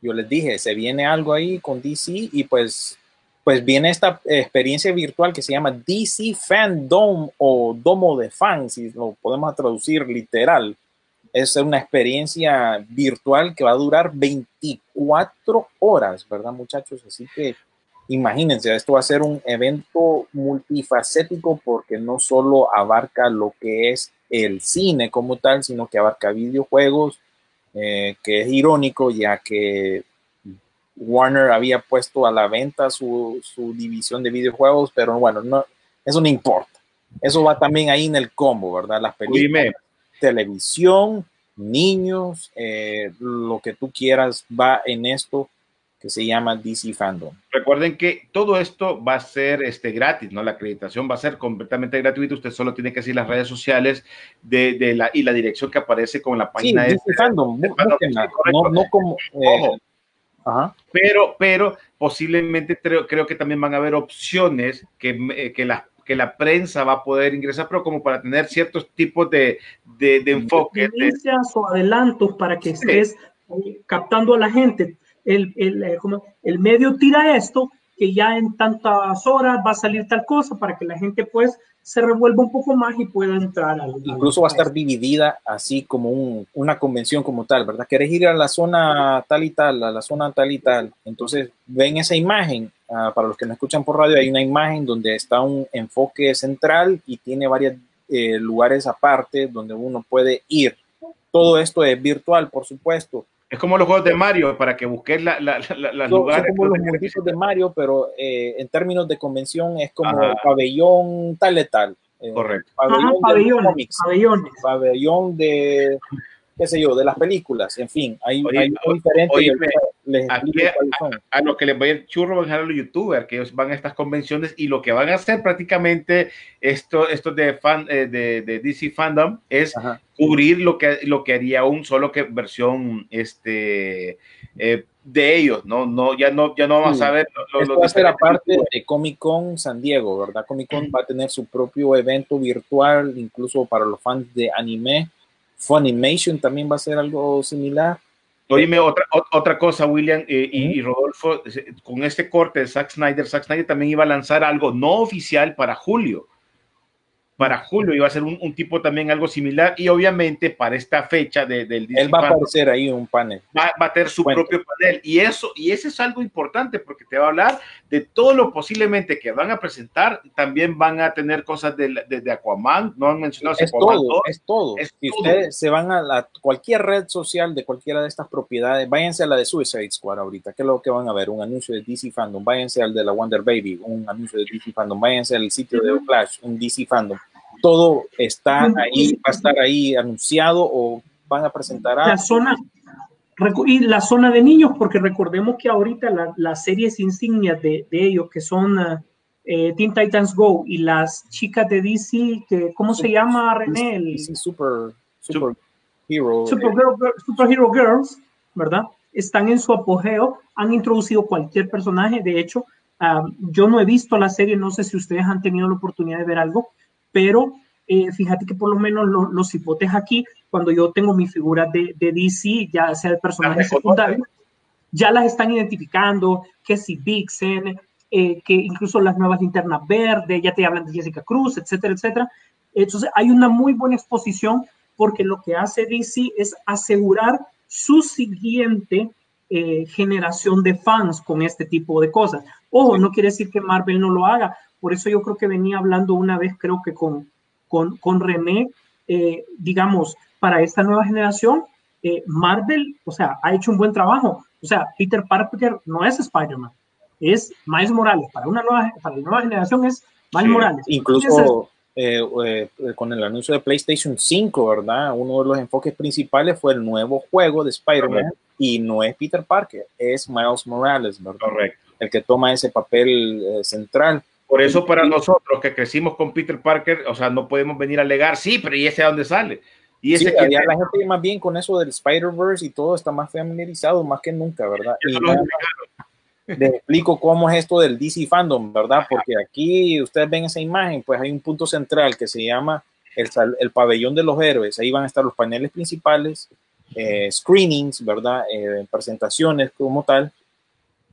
yo les dije, se viene algo ahí con DC y pues, pues viene esta experiencia virtual que se llama DC Fandom o Domo de Fans, si lo podemos traducir literal. Es una experiencia virtual que va a durar 24 horas, ¿verdad, muchachos? Así que imagínense, esto va a ser un evento multifacético porque no solo abarca lo que es el cine como tal, sino que abarca videojuegos, eh, que es irónico ya que Warner había puesto a la venta su, su división de videojuegos, pero bueno, no, eso no importa. Eso va también ahí en el combo, ¿verdad? Las películas, televisión, niños, eh, lo que tú quieras va en esto que se llama DC Fandom. recuerden que todo esto va a ser este, gratis, ¿no? La acreditación va a ser completamente gratuita. Usted solo tiene que seguir las redes sociales de, de la, y la dirección que aparece con la Sí, página de DC Fandom, de bú- Fandom, búsquenla, sí, correcto. no, no como... eh, Ojo. ajá. pero, pero posiblemente creo, creo que también van a haber opciones que, eh, que, la, que la prensa va a poder ingresar, pero como para tener ciertos tipos de, de, de enfoque. de- Primicias o adelantos para que estés eh, captando a la gente. El, el, eh, el medio tira esto, que ya en tantas horas va a salir tal cosa para que la gente pues se revuelva un poco más y pueda entrar al... incluso va a estar dividida así como un- una convención como tal, ¿verdad? ¿Querés ir a la zona tal y tal, a la zona tal y tal? Entonces, ven esa imagen, ah, para los que no escuchan por radio, hay una imagen donde está un enfoque central y tiene varios eh, lugares aparte donde uno puede ir. Todo esto es virtual, por supuesto. Es como los juegos de Mario, para que busques la, la, la- son lugares. como los munditos de Mario, pero eh, en términos de convención es como Ajá. pabellón tal y tal. Eh, Correcto. Ajá, Pabellón cómics. pabellones. pabellón de, qué sé yo, de las películas, en fin, hay, Oye, hay diferentes oye, les aquí- son. A lo que les va a ir churro van a ser los youtubers, que ellos van a estas convenciones y lo que van a hacer prácticamente esto, esto de, fan, eh, de, de DC Fandom es Ajá. cubrir lo que, lo que haría un solo que versión este, eh, de ellos, ¿no? no ya, no ya no vamos Sí. a ver lo- lo- Esto los va a ser aparte de Comic Con San Diego, ¿verdad? Comic Con va a tener su propio evento virtual, incluso para los fans de anime. Funimation también va a ser algo similar. Oíme, otra, ot- otra cosa, William eh, y, y Rodolfo, eh, con este corte de Zack Snyder, Zack Snyder también iba a lanzar algo no oficial para julio. Para julio iba a ser un, un tipo también algo similar y obviamente para esta fecha de- del DC Él va a aparecer ahí un panel. va, va a tener su Cuenta. propio panel y eso y eso es algo importante porque te va a hablar de todo lo posiblemente que van a presentar también van a tener cosas de, de- de Aquaman no han mencionado Es Aquaman todo, 2. es todo. es si todo. ustedes se van a la- cualquier red social de cualquiera de estas propiedades, váyanse a la de Suicide Squad ahorita, que es lo que van a ver, un anuncio de DC Fandom, váyanse al de la Wonder Baby, un anuncio de DC Fandom, váyanse al sitio de Flash, un DC Fandom. Todo está ahí, va a estar ahí anunciado o van a presentar la a zona recu- y la zona de niños, porque recordemos que ahorita la- las series insignias de, de ellos, que son ah, eh, Teen Titans Go y las chicas de DC, que, ¿cómo se llama René? El DC Super, Super Hero. Supergirl- Superhero Girls, ¿verdad? Están en su apogeo, han introducido cualquier personaje, de hecho, yo no he visto la serie, no sé si ustedes han tenido la oportunidad de ver algo, pero eh, fíjate que por lo menos lo- los hipotes aquí, cuando yo tengo mi figura de, de DC, ya sea Las reconoce. secundarios, ya las están identificando, que si Vixen, eh, que incluso las nuevas linternas verdes, ya te hablan de Jessica Cruz, etcétera, etcétera. Entonces hay una muy buena exposición porque lo que hace DC es asegurar su siguiente eh, generación de fans con este tipo de cosas. Ojo, no quiere decir que Marvel no lo haga. Por eso yo creo que venía hablando una vez, creo que con, con, con René, eh, digamos, para esta nueva generación, eh, Marvel, o sea, ha hecho un buen trabajo. O sea, Peter Parker no es Spider-Man. es Miles Morales. Para una nueva, para la nueva generación es Miles Sí, Morales. Incluso eh, eh, con el anuncio de PlayStation 5, ¿verdad? Uno de los enfoques principales fue el nuevo juego de Spider-Man y no es Peter Parker, es Miles Morales, ¿verdad? Correcto. El que toma ese papel eh, central. Por eso para nosotros que crecimos con Peter Parker, o sea, no podemos venir a alegar, sí, pero ¿y ese a dónde sale? Y ese Sí, que la gente más bien con eso del Spider-Verse y todo está más familiarizado más que nunca, ¿verdad? Y nada les explico cómo es esto del DC Fandom, ¿verdad? Porque aquí ustedes ven esa imagen, pues hay un punto central que se llama el, el pabellón de los héroes. Ahí van a estar los paneles principales, eh, screenings, ¿verdad? Eh, presentaciones como tal.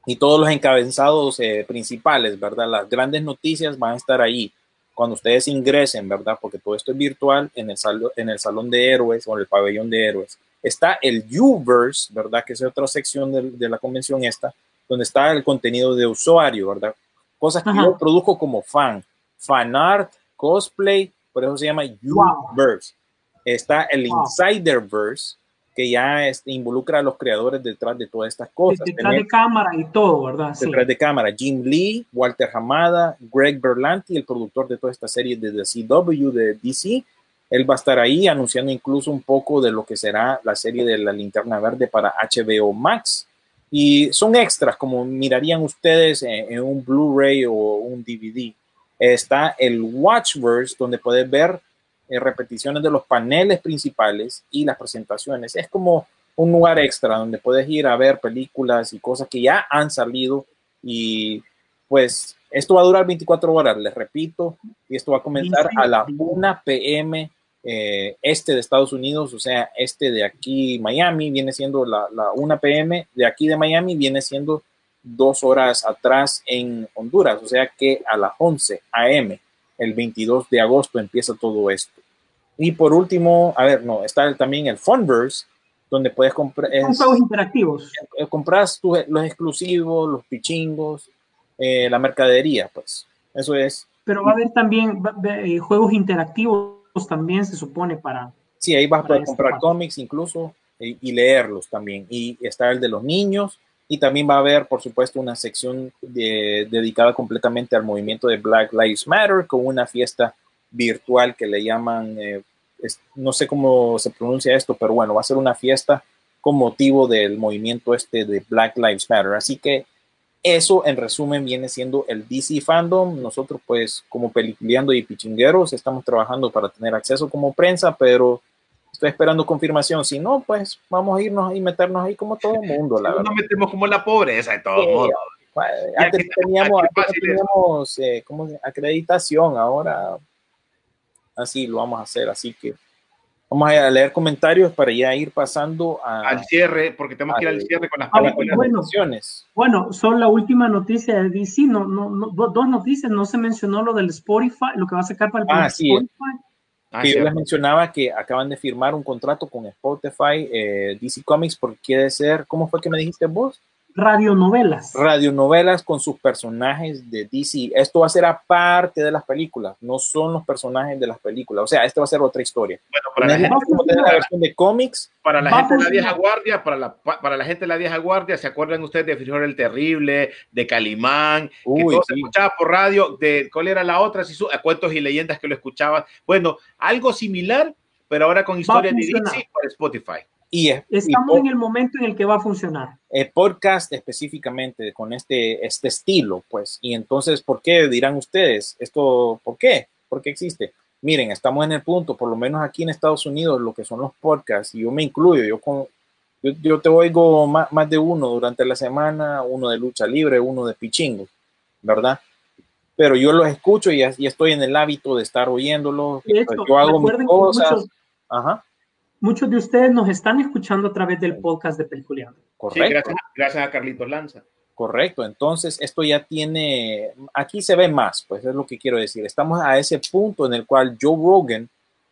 Y todos los encabezados eh, principales, ¿verdad? Las grandes noticias van a estar ahí cuando ustedes ingresen, ¿verdad? Porque todo esto es virtual en el, salo- en el salón de héroes o en el pabellón de héroes. Está el Uverse, ¿verdad? Que es otra sección de, de la convención esta, donde está el contenido de usuario, ¿verdad? Cosas que Ajá. yo produzco como fan, fan art, cosplay, por eso se llama Wow. Uverse. Está el Wow. Insiderverse, que ya este, involucra a los creadores detrás de todas estas cosas. detrás de cámara y todo, ¿verdad? Sí. detrás de cámara, Jim Lee, Walter Hamada, Greg Berlanti, el productor de toda esta serie de The CW de DC. Él va a estar ahí anunciando incluso un poco de lo que será la serie de la linterna verde para HBO Max. Y son extras, como mirarían ustedes en, en un Blu-ray o un DVD. Está el Watchverse, donde puedes ver eh, repeticiones de los paneles principales y las presentaciones. Es como un lugar extra donde puedes ir a ver películas y cosas que ya han salido y pues esto va a durar 24 horas, les repito, y esto va a comenzar a la 1 p.m. eh, este de Estados Unidos, o sea, este de aquí Miami viene siendo la, la 1 p.m. de aquí de Miami viene siendo dos horas atrás en Honduras, o sea que a las 11 a.m. el 22 de agosto empieza todo esto. Y por último, a ver, no, está también el Funverse, donde puedes comprar Son juegos interactivos. eh, compras tu- los exclusivos, los pichingos, eh, la mercadería, pues. Eso es. Pero va a haber también eh, juegos interactivos también, se supone, para... Sí, ahí vas a poder esta comprar parte. cómics incluso y, y leerlos también. Y está el de los niños. Y también va a haber, por supuesto, una sección de- dedicada completamente al movimiento de Black Lives Matter con una fiesta virtual que le llaman, eh, no sé cómo se pronuncia esto, pero bueno, va a ser una fiesta con motivo del movimiento este de Black Lives Matter. Así que eso en resumen viene siendo el DC Fandom. Nosotros pues como peliculeando y pichingueros estamos trabajando para tener acceso como prensa, pero estoy esperando confirmación. Si no, pues vamos a irnos y meternos ahí como todo el (laughs) mundo, la No verdad. nos metemos como en la pobreza de todos Sí, modos. Antes aquí- teníamos, aquí antes teníamos eh, ¿cómo se- acreditación, ahora así lo vamos a hacer. Así que vamos a leer comentarios para ya ir pasando a, Al cierre, porque tenemos que ir al cierre con las Ah, películas. bueno. Bueno, son la última noticia de DC, no, no, no, do- dos noticias, no se mencionó lo del Spotify, lo que va a sacar para el Ah, sí. Spotify. Ah, que yo les mencionaba que acaban de firmar un contrato con Spotify, eh, DC Comics, porque quiere ser, ¿cómo fue que me dijiste vos? Radionovelas. Radionovelas con sus personajes de DC. Esto va a ser aparte de las películas, no son los personajes de las películas. O sea, esto va a ser otra historia. Bueno, para la gente, como tener la versión de cómics, para la gente de la vieja guardia, para la, pa- para la gente de la vieja guardia, ¿se acuerdan ustedes de Frijol el Terrible, de Calimán, que todo se escuchaba por radio? De, ¿Cuál era la otra? Si su- a cuentos y leyendas que lo escuchaban. Bueno, algo similar, pero ahora con historias de. DC para Spotify. Y, es- y Estamos po- en el momento en el que va a funcionar. eh, podcast específicamente con este, este estilo, pues. Y entonces, ¿por qué dirán ustedes? Esto, ¿por qué? ¿Por qué existe? Miren, estamos en el punto, por lo menos aquí en Estados Unidos, lo que son los podcasts, y yo me incluyo, yo, con, yo, yo te oigo más, más de uno durante la semana, uno de lucha libre, uno de pichingo, ¿verdad? Pero yo los escucho y, y estoy en el hábito de estar oyéndolos, hecho, yo hago mis cosas. muchos, Ajá, muchos de ustedes nos están escuchando a través del podcast de Peliculeando. Sí, correcto. gracias, gracias a Carlitos Lanza. Correcto, entonces esto ya tiene, aquí se ve más, pues es lo que quiero decir. Estamos a ese punto en el cual Joe Rogan,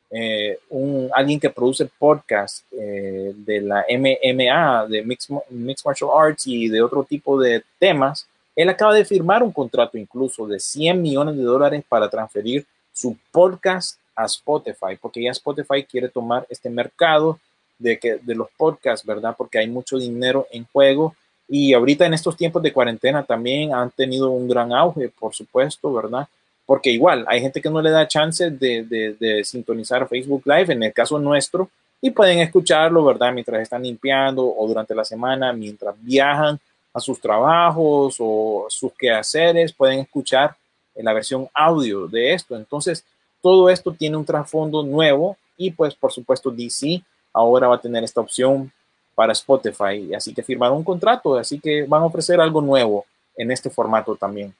eh, un, alguien que produce podcast eh, de la MMA, de Mixed, Mixed Martial Arts y de otro tipo de temas, él acaba de firmar un contrato incluso de 100 millones de dólares para transferir su podcast a Spotify, porque ya Spotify quiere tomar este mercado de, que, de los podcasts, ¿verdad? Porque hay mucho dinero en juego Y ahorita en estos tiempos de cuarentena también han tenido un gran auge, por supuesto, ¿verdad? Porque igual hay gente que no le da chance de, de, de sintonizar Facebook Live, en el caso nuestro, y pueden escucharlo, ¿verdad? Mientras están limpiando o durante la semana, mientras viajan a sus trabajos o sus quehaceres, pueden escuchar la versión audio de esto. Entonces, todo esto tiene un trasfondo nuevo y pues por supuesto DC ahora va a tener esta opción para Spotify. Así que firmaron un contrato, así que van a ofrecer algo nuevo en este formato también.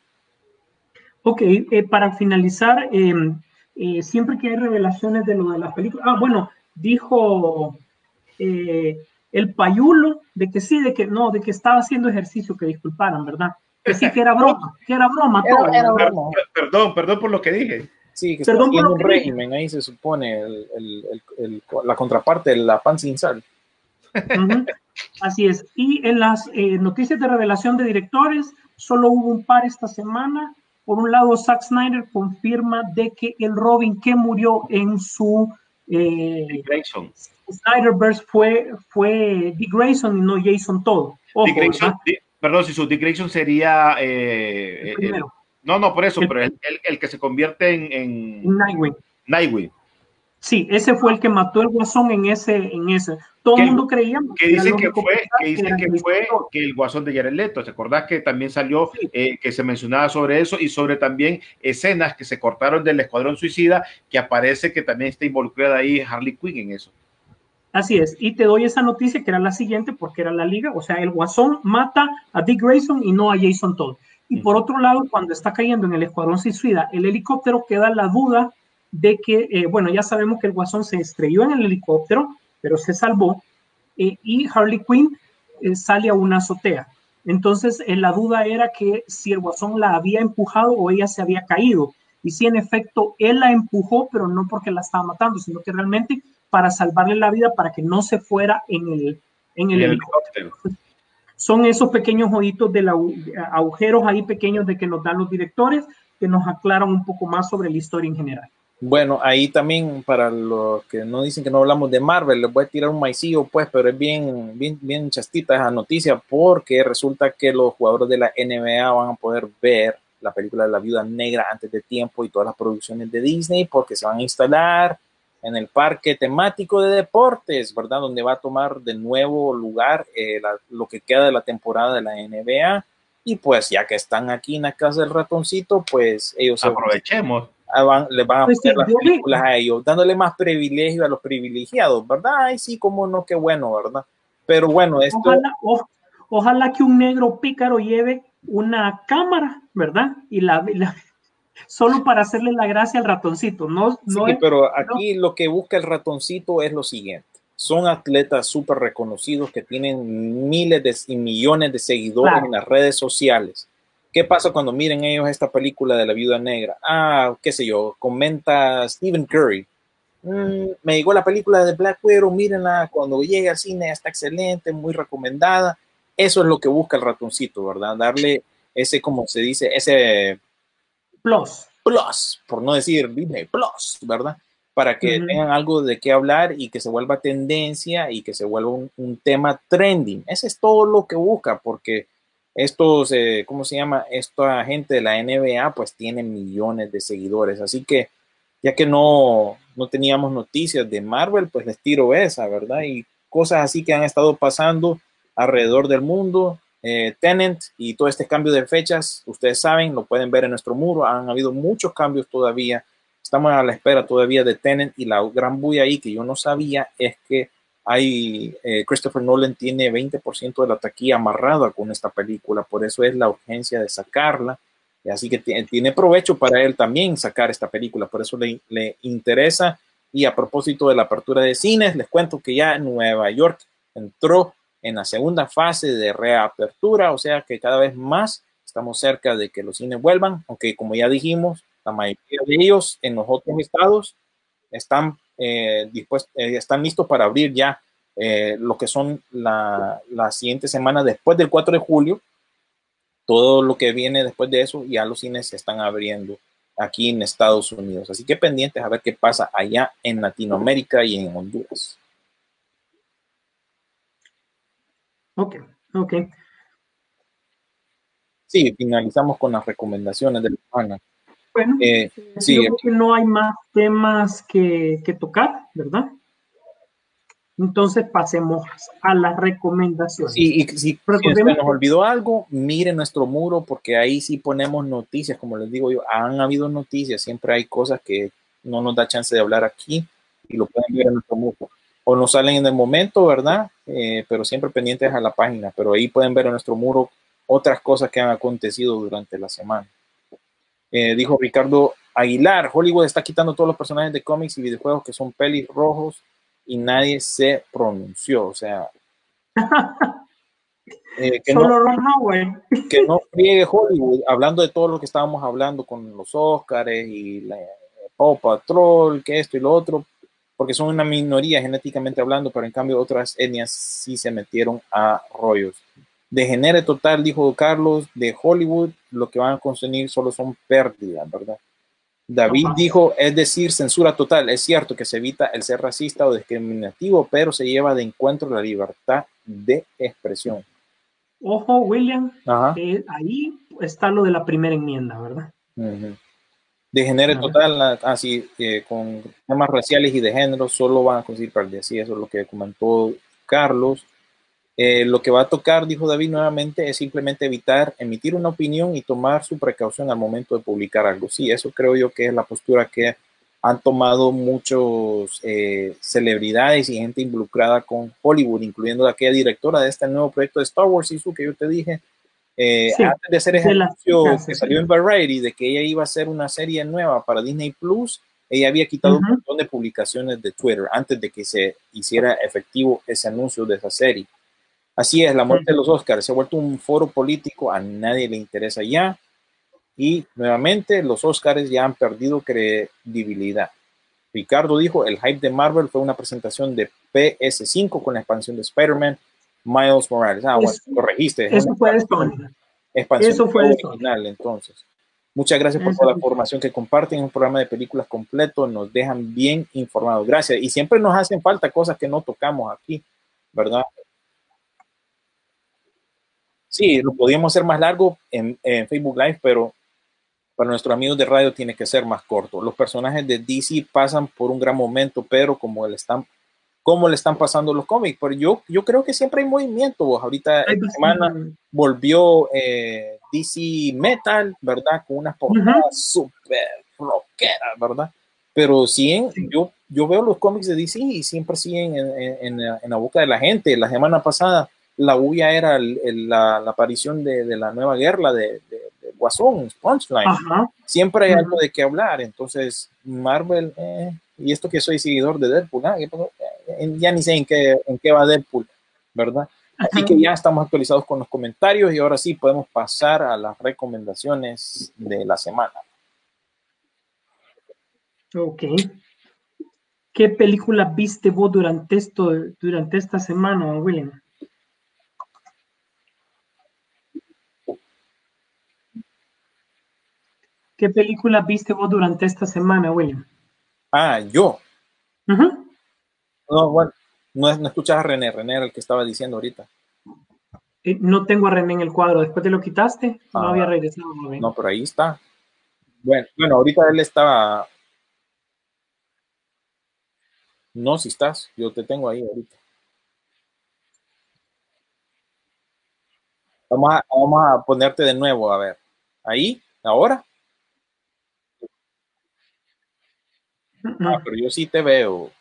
Ok, eh, para finalizar, eh, eh, siempre que hay revelaciones de lo de las películas, ah, bueno, dijo eh, el payulo de que sí, de que no, de que estaba haciendo ejercicio, que disculparan, ¿verdad? Que sí, que era broma, que era broma. (laughs) Todo, era, era broma. Perdón, perdón por lo que dije. Sí, que Perdón está un régimen, ahí se supone el, el, el, la contraparte de la pan sin sal. Uh -huh. Así es. Y en las eh, noticias de revelación de directores, solo hubo un par esta semana. Por un lado, Zack Snyder confirma de que el Robin que murió en su eh, Snyderverse fue, fue Dick Grayson y no Jason Todd. Ojo, Dick Grayson, Dick, perdón, si su Dick Grayson sería... Eh, el el, no, no, por eso, el, pero el, el, que se convierte en... en Nightwing. Nightwing. Sí, ese fue el que mató el guasón en ese, en ese. Todo el mundo creía que dicen que fue, que dicen que fue que el guasón de Jared Leto. ¿Te acordás que también salió sí. eh, que se mencionaba sobre eso y sobre también escenas que se cortaron del Escuadrón Suicida que aparece que también está involucrada ahí Harley Quinn en eso? Así es, y te doy esa noticia que era la siguiente porque era la liga, o sea, el guasón mata a Dick Grayson y no a Jason Todd. Y por otro lado, cuando está cayendo en el Escuadrón Suicida, el helicóptero queda la duda de que, eh, bueno, ya sabemos que el Guasón se estrelló en el helicóptero, pero se salvó, eh, y Harley Quinn eh, sale a una azotea. Entonces, la duda era que si el Guasón la había empujado o ella se había caído. Y si en efecto él la empujó, pero no porque la estaba matando, sino que realmente para salvarle la vida, para que no se fuera en el, en el, el helicóptero. helicóptero. Son esos pequeños ojitos de la, agujeros ahí pequeños de que nos dan los directores, que nos aclaran un poco más sobre la historia en general. Bueno, ahí también para los que no dicen que no hablamos de Marvel, les voy a tirar un maicillo, pues, pero es bien, bien, bien chastita esa noticia porque resulta que los jugadores de la NBA van a poder ver la película de la Viuda Negra antes de tiempo y todas las producciones de Disney porque se van a instalar en el parque temático de deportes, ¿verdad? Donde va a tomar de nuevo lugar eh, la, lo que queda de la temporada de la NBA. Y pues ya que están aquí en la casa del ratoncito, pues ellos... Aprovechemos van, les van a pues poner sí, las películas a ellos, dándole más privilegio a los privilegiados, ¿verdad? Ay, sí, cómo no, qué bueno, ¿verdad? Pero bueno, esto... Ojalá, o, ojalá que un negro pícaro lleve una cámara, ¿verdad? Y la, la solo para hacerle la gracia al ratoncito, ¿no? no sí, es, pero aquí no. lo que busca el ratoncito es lo siguiente. Son atletas súper reconocidos que tienen miles de, y millones de seguidores claro. en las redes sociales ¿Qué pasa cuando miren ellos esta película de la viuda negra? Ah, qué sé yo, comenta Stephen Curry. Mm, me llegó la película de Black Widow, mírenla, cuando llegue al cine está excelente, muy recomendada. Eso es lo que busca el ratoncito, ¿verdad? Darle ese, como se dice, ese plus. Plus, por no decir Disney Plus, ¿verdad? Para que uh -huh. tengan algo de qué hablar y que se vuelva tendencia y que se vuelva un, un tema trending. Ese es todo lo que busca, porque estos, eh, ¿cómo se llama? Esta gente de la NBA pues tiene millones de seguidores, así que ya que no, no teníamos noticias de Marvel, pues les tiro esa, ¿verdad? Y cosas así que han estado pasando alrededor del mundo. Eh, Tenant y todo este cambio de fechas, ustedes saben, lo pueden ver en nuestro muro, han habido muchos cambios todavía. Estamos a la espera todavía de Tenant y la gran bulla ahí que yo no sabía es que hay, eh, Christopher Nolan tiene 20% de la taquilla amarrada con esta película, por eso es la urgencia de sacarla. Así que tiene provecho para él también sacar esta película, por eso le, le interesa. Y a propósito de la apertura de cines, les cuento que ya Nueva York entró en la segunda fase de reapertura, o sea que cada vez más estamos cerca de que los cines vuelvan, aunque como ya dijimos, la mayoría de ellos en los otros estados están eh, dispuestos, eh, están listos para abrir ya eh, lo que son la, la, siguiente semana después del 4 de julio. Todo lo que viene después de eso, ya los cines se están abriendo aquí en Estados Unidos. Así que pendientes a ver qué pasa allá en Latinoamérica y en Honduras. Ok, ok. Sí, finalizamos con las recomendaciones de la semana. Bueno, Eh, sí, yo creo que no hay más temas que, que tocar, ¿verdad? Entonces pasemos a las recomendaciones. Sí, y si, se nos olvidó algo, miren nuestro muro porque ahí sí ponemos noticias, como les digo yo, han habido noticias, siempre hay cosas que no nos da chance de hablar aquí y lo pueden ver en nuestro muro. O no salen en el momento, ¿verdad? Eh, pero siempre pendientes a la página, pero ahí pueden ver en nuestro muro otras cosas que han acontecido durante la semana. Eh, dijo Ricardo Aguilar, Hollywood está quitando todos los personajes de cómics y videojuegos que son pelis rojos y nadie se pronunció, o sea, (laughs) eh, que, no, Solo Ron que no friegue Hollywood, hablando de todo lo que estábamos hablando con los Oscars y la Paw Patrol, que esto y lo otro, porque son una minoría genéticamente hablando, pero en cambio otras etnias sí se metieron a rollos. Degenere total, dijo Carlos, de Hollywood, lo que van a conseguir solo son pérdidas, ¿verdad? David Ajá. dijo, es decir, censura total. Es cierto que se evita el ser racista o discriminativo, pero se lleva de encuentro la libertad de expresión. Ojo, William, eh, ahí está lo de la primera enmienda, ¿verdad? Ujú. De género Ajá. total, la- así, eh, con temas raciales y de género, solo van a conseguir pérdidas. Sí, eso es lo que comentó Carlos. Eh, lo que va a tocar, dijo David nuevamente, es simplemente evitar emitir una opinión y tomar su precaución al momento de publicar algo. Sí, eso creo yo que es la postura que han tomado muchos eh, celebridades y gente involucrada con Hollywood, incluyendo aquella directora de este nuevo proyecto de Star Wars, Isu, que yo te dije, eh, Sí, antes de hacer ese anuncio que salió en Variety de que ella iba a hacer una serie nueva para Disney Plus, ella había quitado un Ujú. montón de publicaciones de Twitter antes de que se hiciera efectivo ese anuncio de esa serie. Así es, la muerte de los Oscars se ha vuelto un foro político, a nadie le interesa ya. Y nuevamente los Oscars ya han perdido credibilidad. Ricardo dijo, el hype de Marvel fue una presentación de PS5 con la expansión de Spider-Man, Miles Morales. Ah, bueno, corregiste. es Eso fue Sony. expansión Eso fue de Sony. original, entonces. Muchas gracias por toda la información que comparten. Un programa de películas completo. Nos dejan bien informados. Gracias. Y siempre nos hacen falta cosas que no tocamos aquí, ¿verdad? Sí, lo podíamos hacer más largo en, en Facebook Live, pero para nuestros amigos de radio tiene que ser más corto. Los personajes de DC pasan por un gran momento, pero como le están, como le están pasando los cómics, pero yo, yo creo que siempre hay movimiento. vos. Ahorita esta semana volvió eh, DC Metal, ¿verdad? Con unas portadas súper rockeras, ¿verdad? Pero sí, yo, yo veo los cómics de DC y siempre siguen en, en- en la- en la boca de la gente. La semana pasada la bulla era el- el- la, la aparición de, de la nueva guerra de, de, de Guasón, Punchline. Ajá. Siempre hay algo de qué hablar. Entonces, Marvel, eh, y esto que soy seguidor de Deadpool. Eh, ya ni sé en qué, en qué va Deadpool, ¿verdad? Así Ajá. que ya estamos actualizados con los comentarios y ahora sí podemos pasar a las recomendaciones de la semana. Ok. ¿Qué película viste vos durante esto, durante esta semana, William? ¿Qué película viste vos durante esta semana, William? Ah, yo. No, bueno, no, no escuchas a René, René era el que estaba diciendo ahorita. Eh, no tengo a René en el cuadro. Después de lo quitaste, no Ah. había regresado. ¿no? No, pero ahí está. Bueno, bueno, ahorita él estaba. No, si estás, yo te tengo ahí ahorita. Vamos a, vamos a ponerte de nuevo, a ver. Ahí, ahora. Ah, pero yo sí te veo.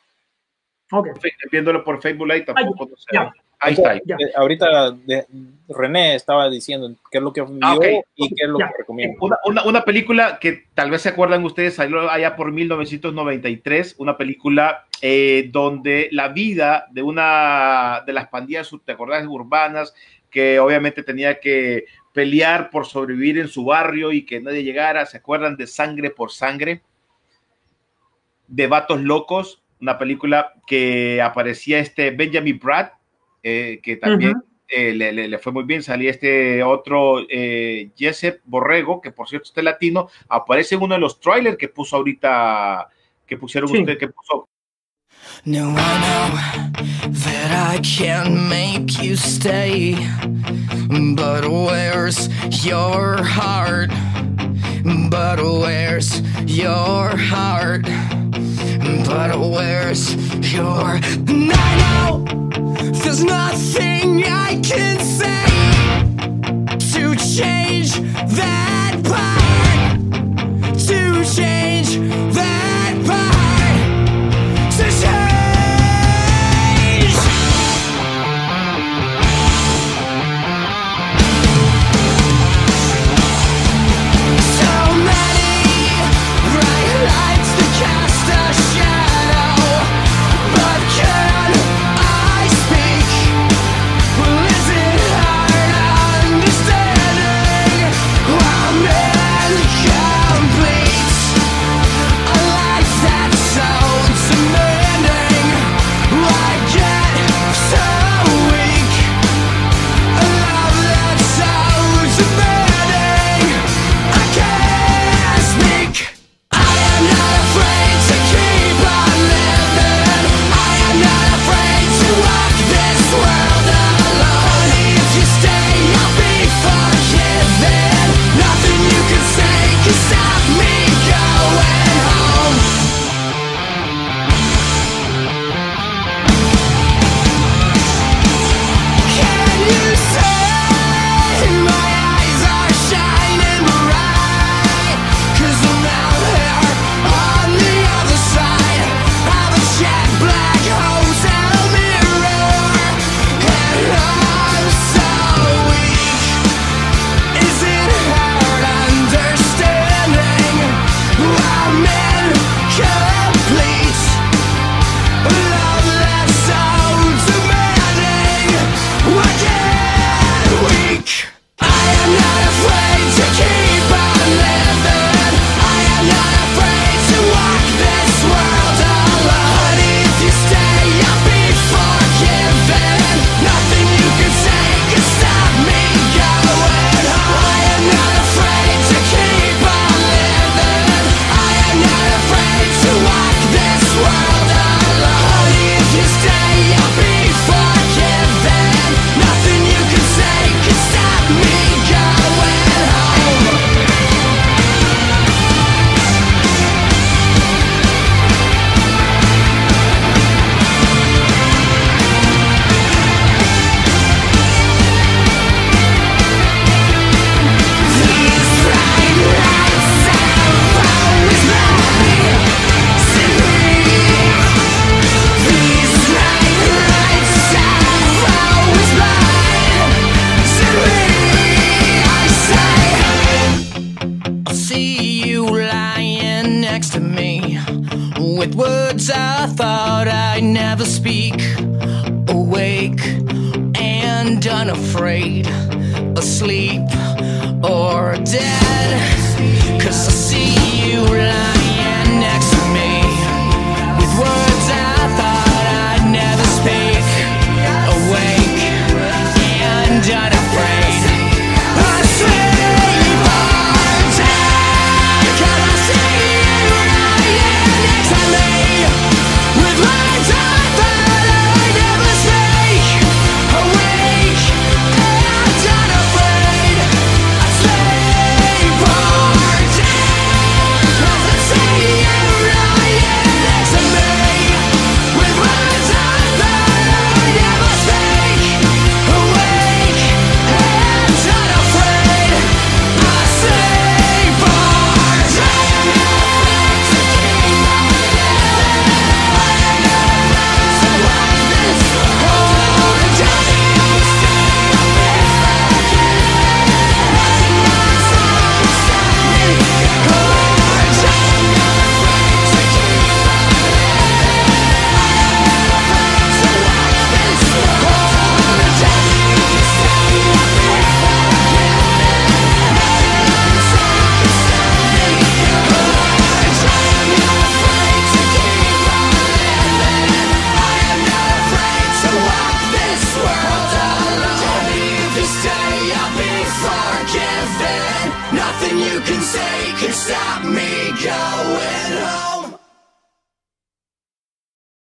Ok. Viéndolo por Facebook Live tampoco no se ya. ve. Ahí está. Ya. Eh, ahorita de- René estaba diciendo qué es lo que vio Ah, y qué es lo Ya. que recomienda. Una, una- una película que tal vez se acuerdan ustedes, salió allá por 1993, una película eh, donde la vida de una de las pandillas. Urbanas, que obviamente tenía que pelear por sobrevivir en su barrio y que nadie llegara, ¿se acuerdan de Sangre por Sangre? de Vatos Locos, una película que aparecía este Benjamin Pratt, eh, que también eh, le, le, fue muy bien, salía este otro eh, Jesse Borrego, que por cierto está latino, aparece en uno de los trailers que puso ahorita, que pusieron sí. usted, que puso No, I know that I can't make you stay, but where's your heart? But where's your heart? But where's your... And I know there's nothing I can say to change that part. To change that.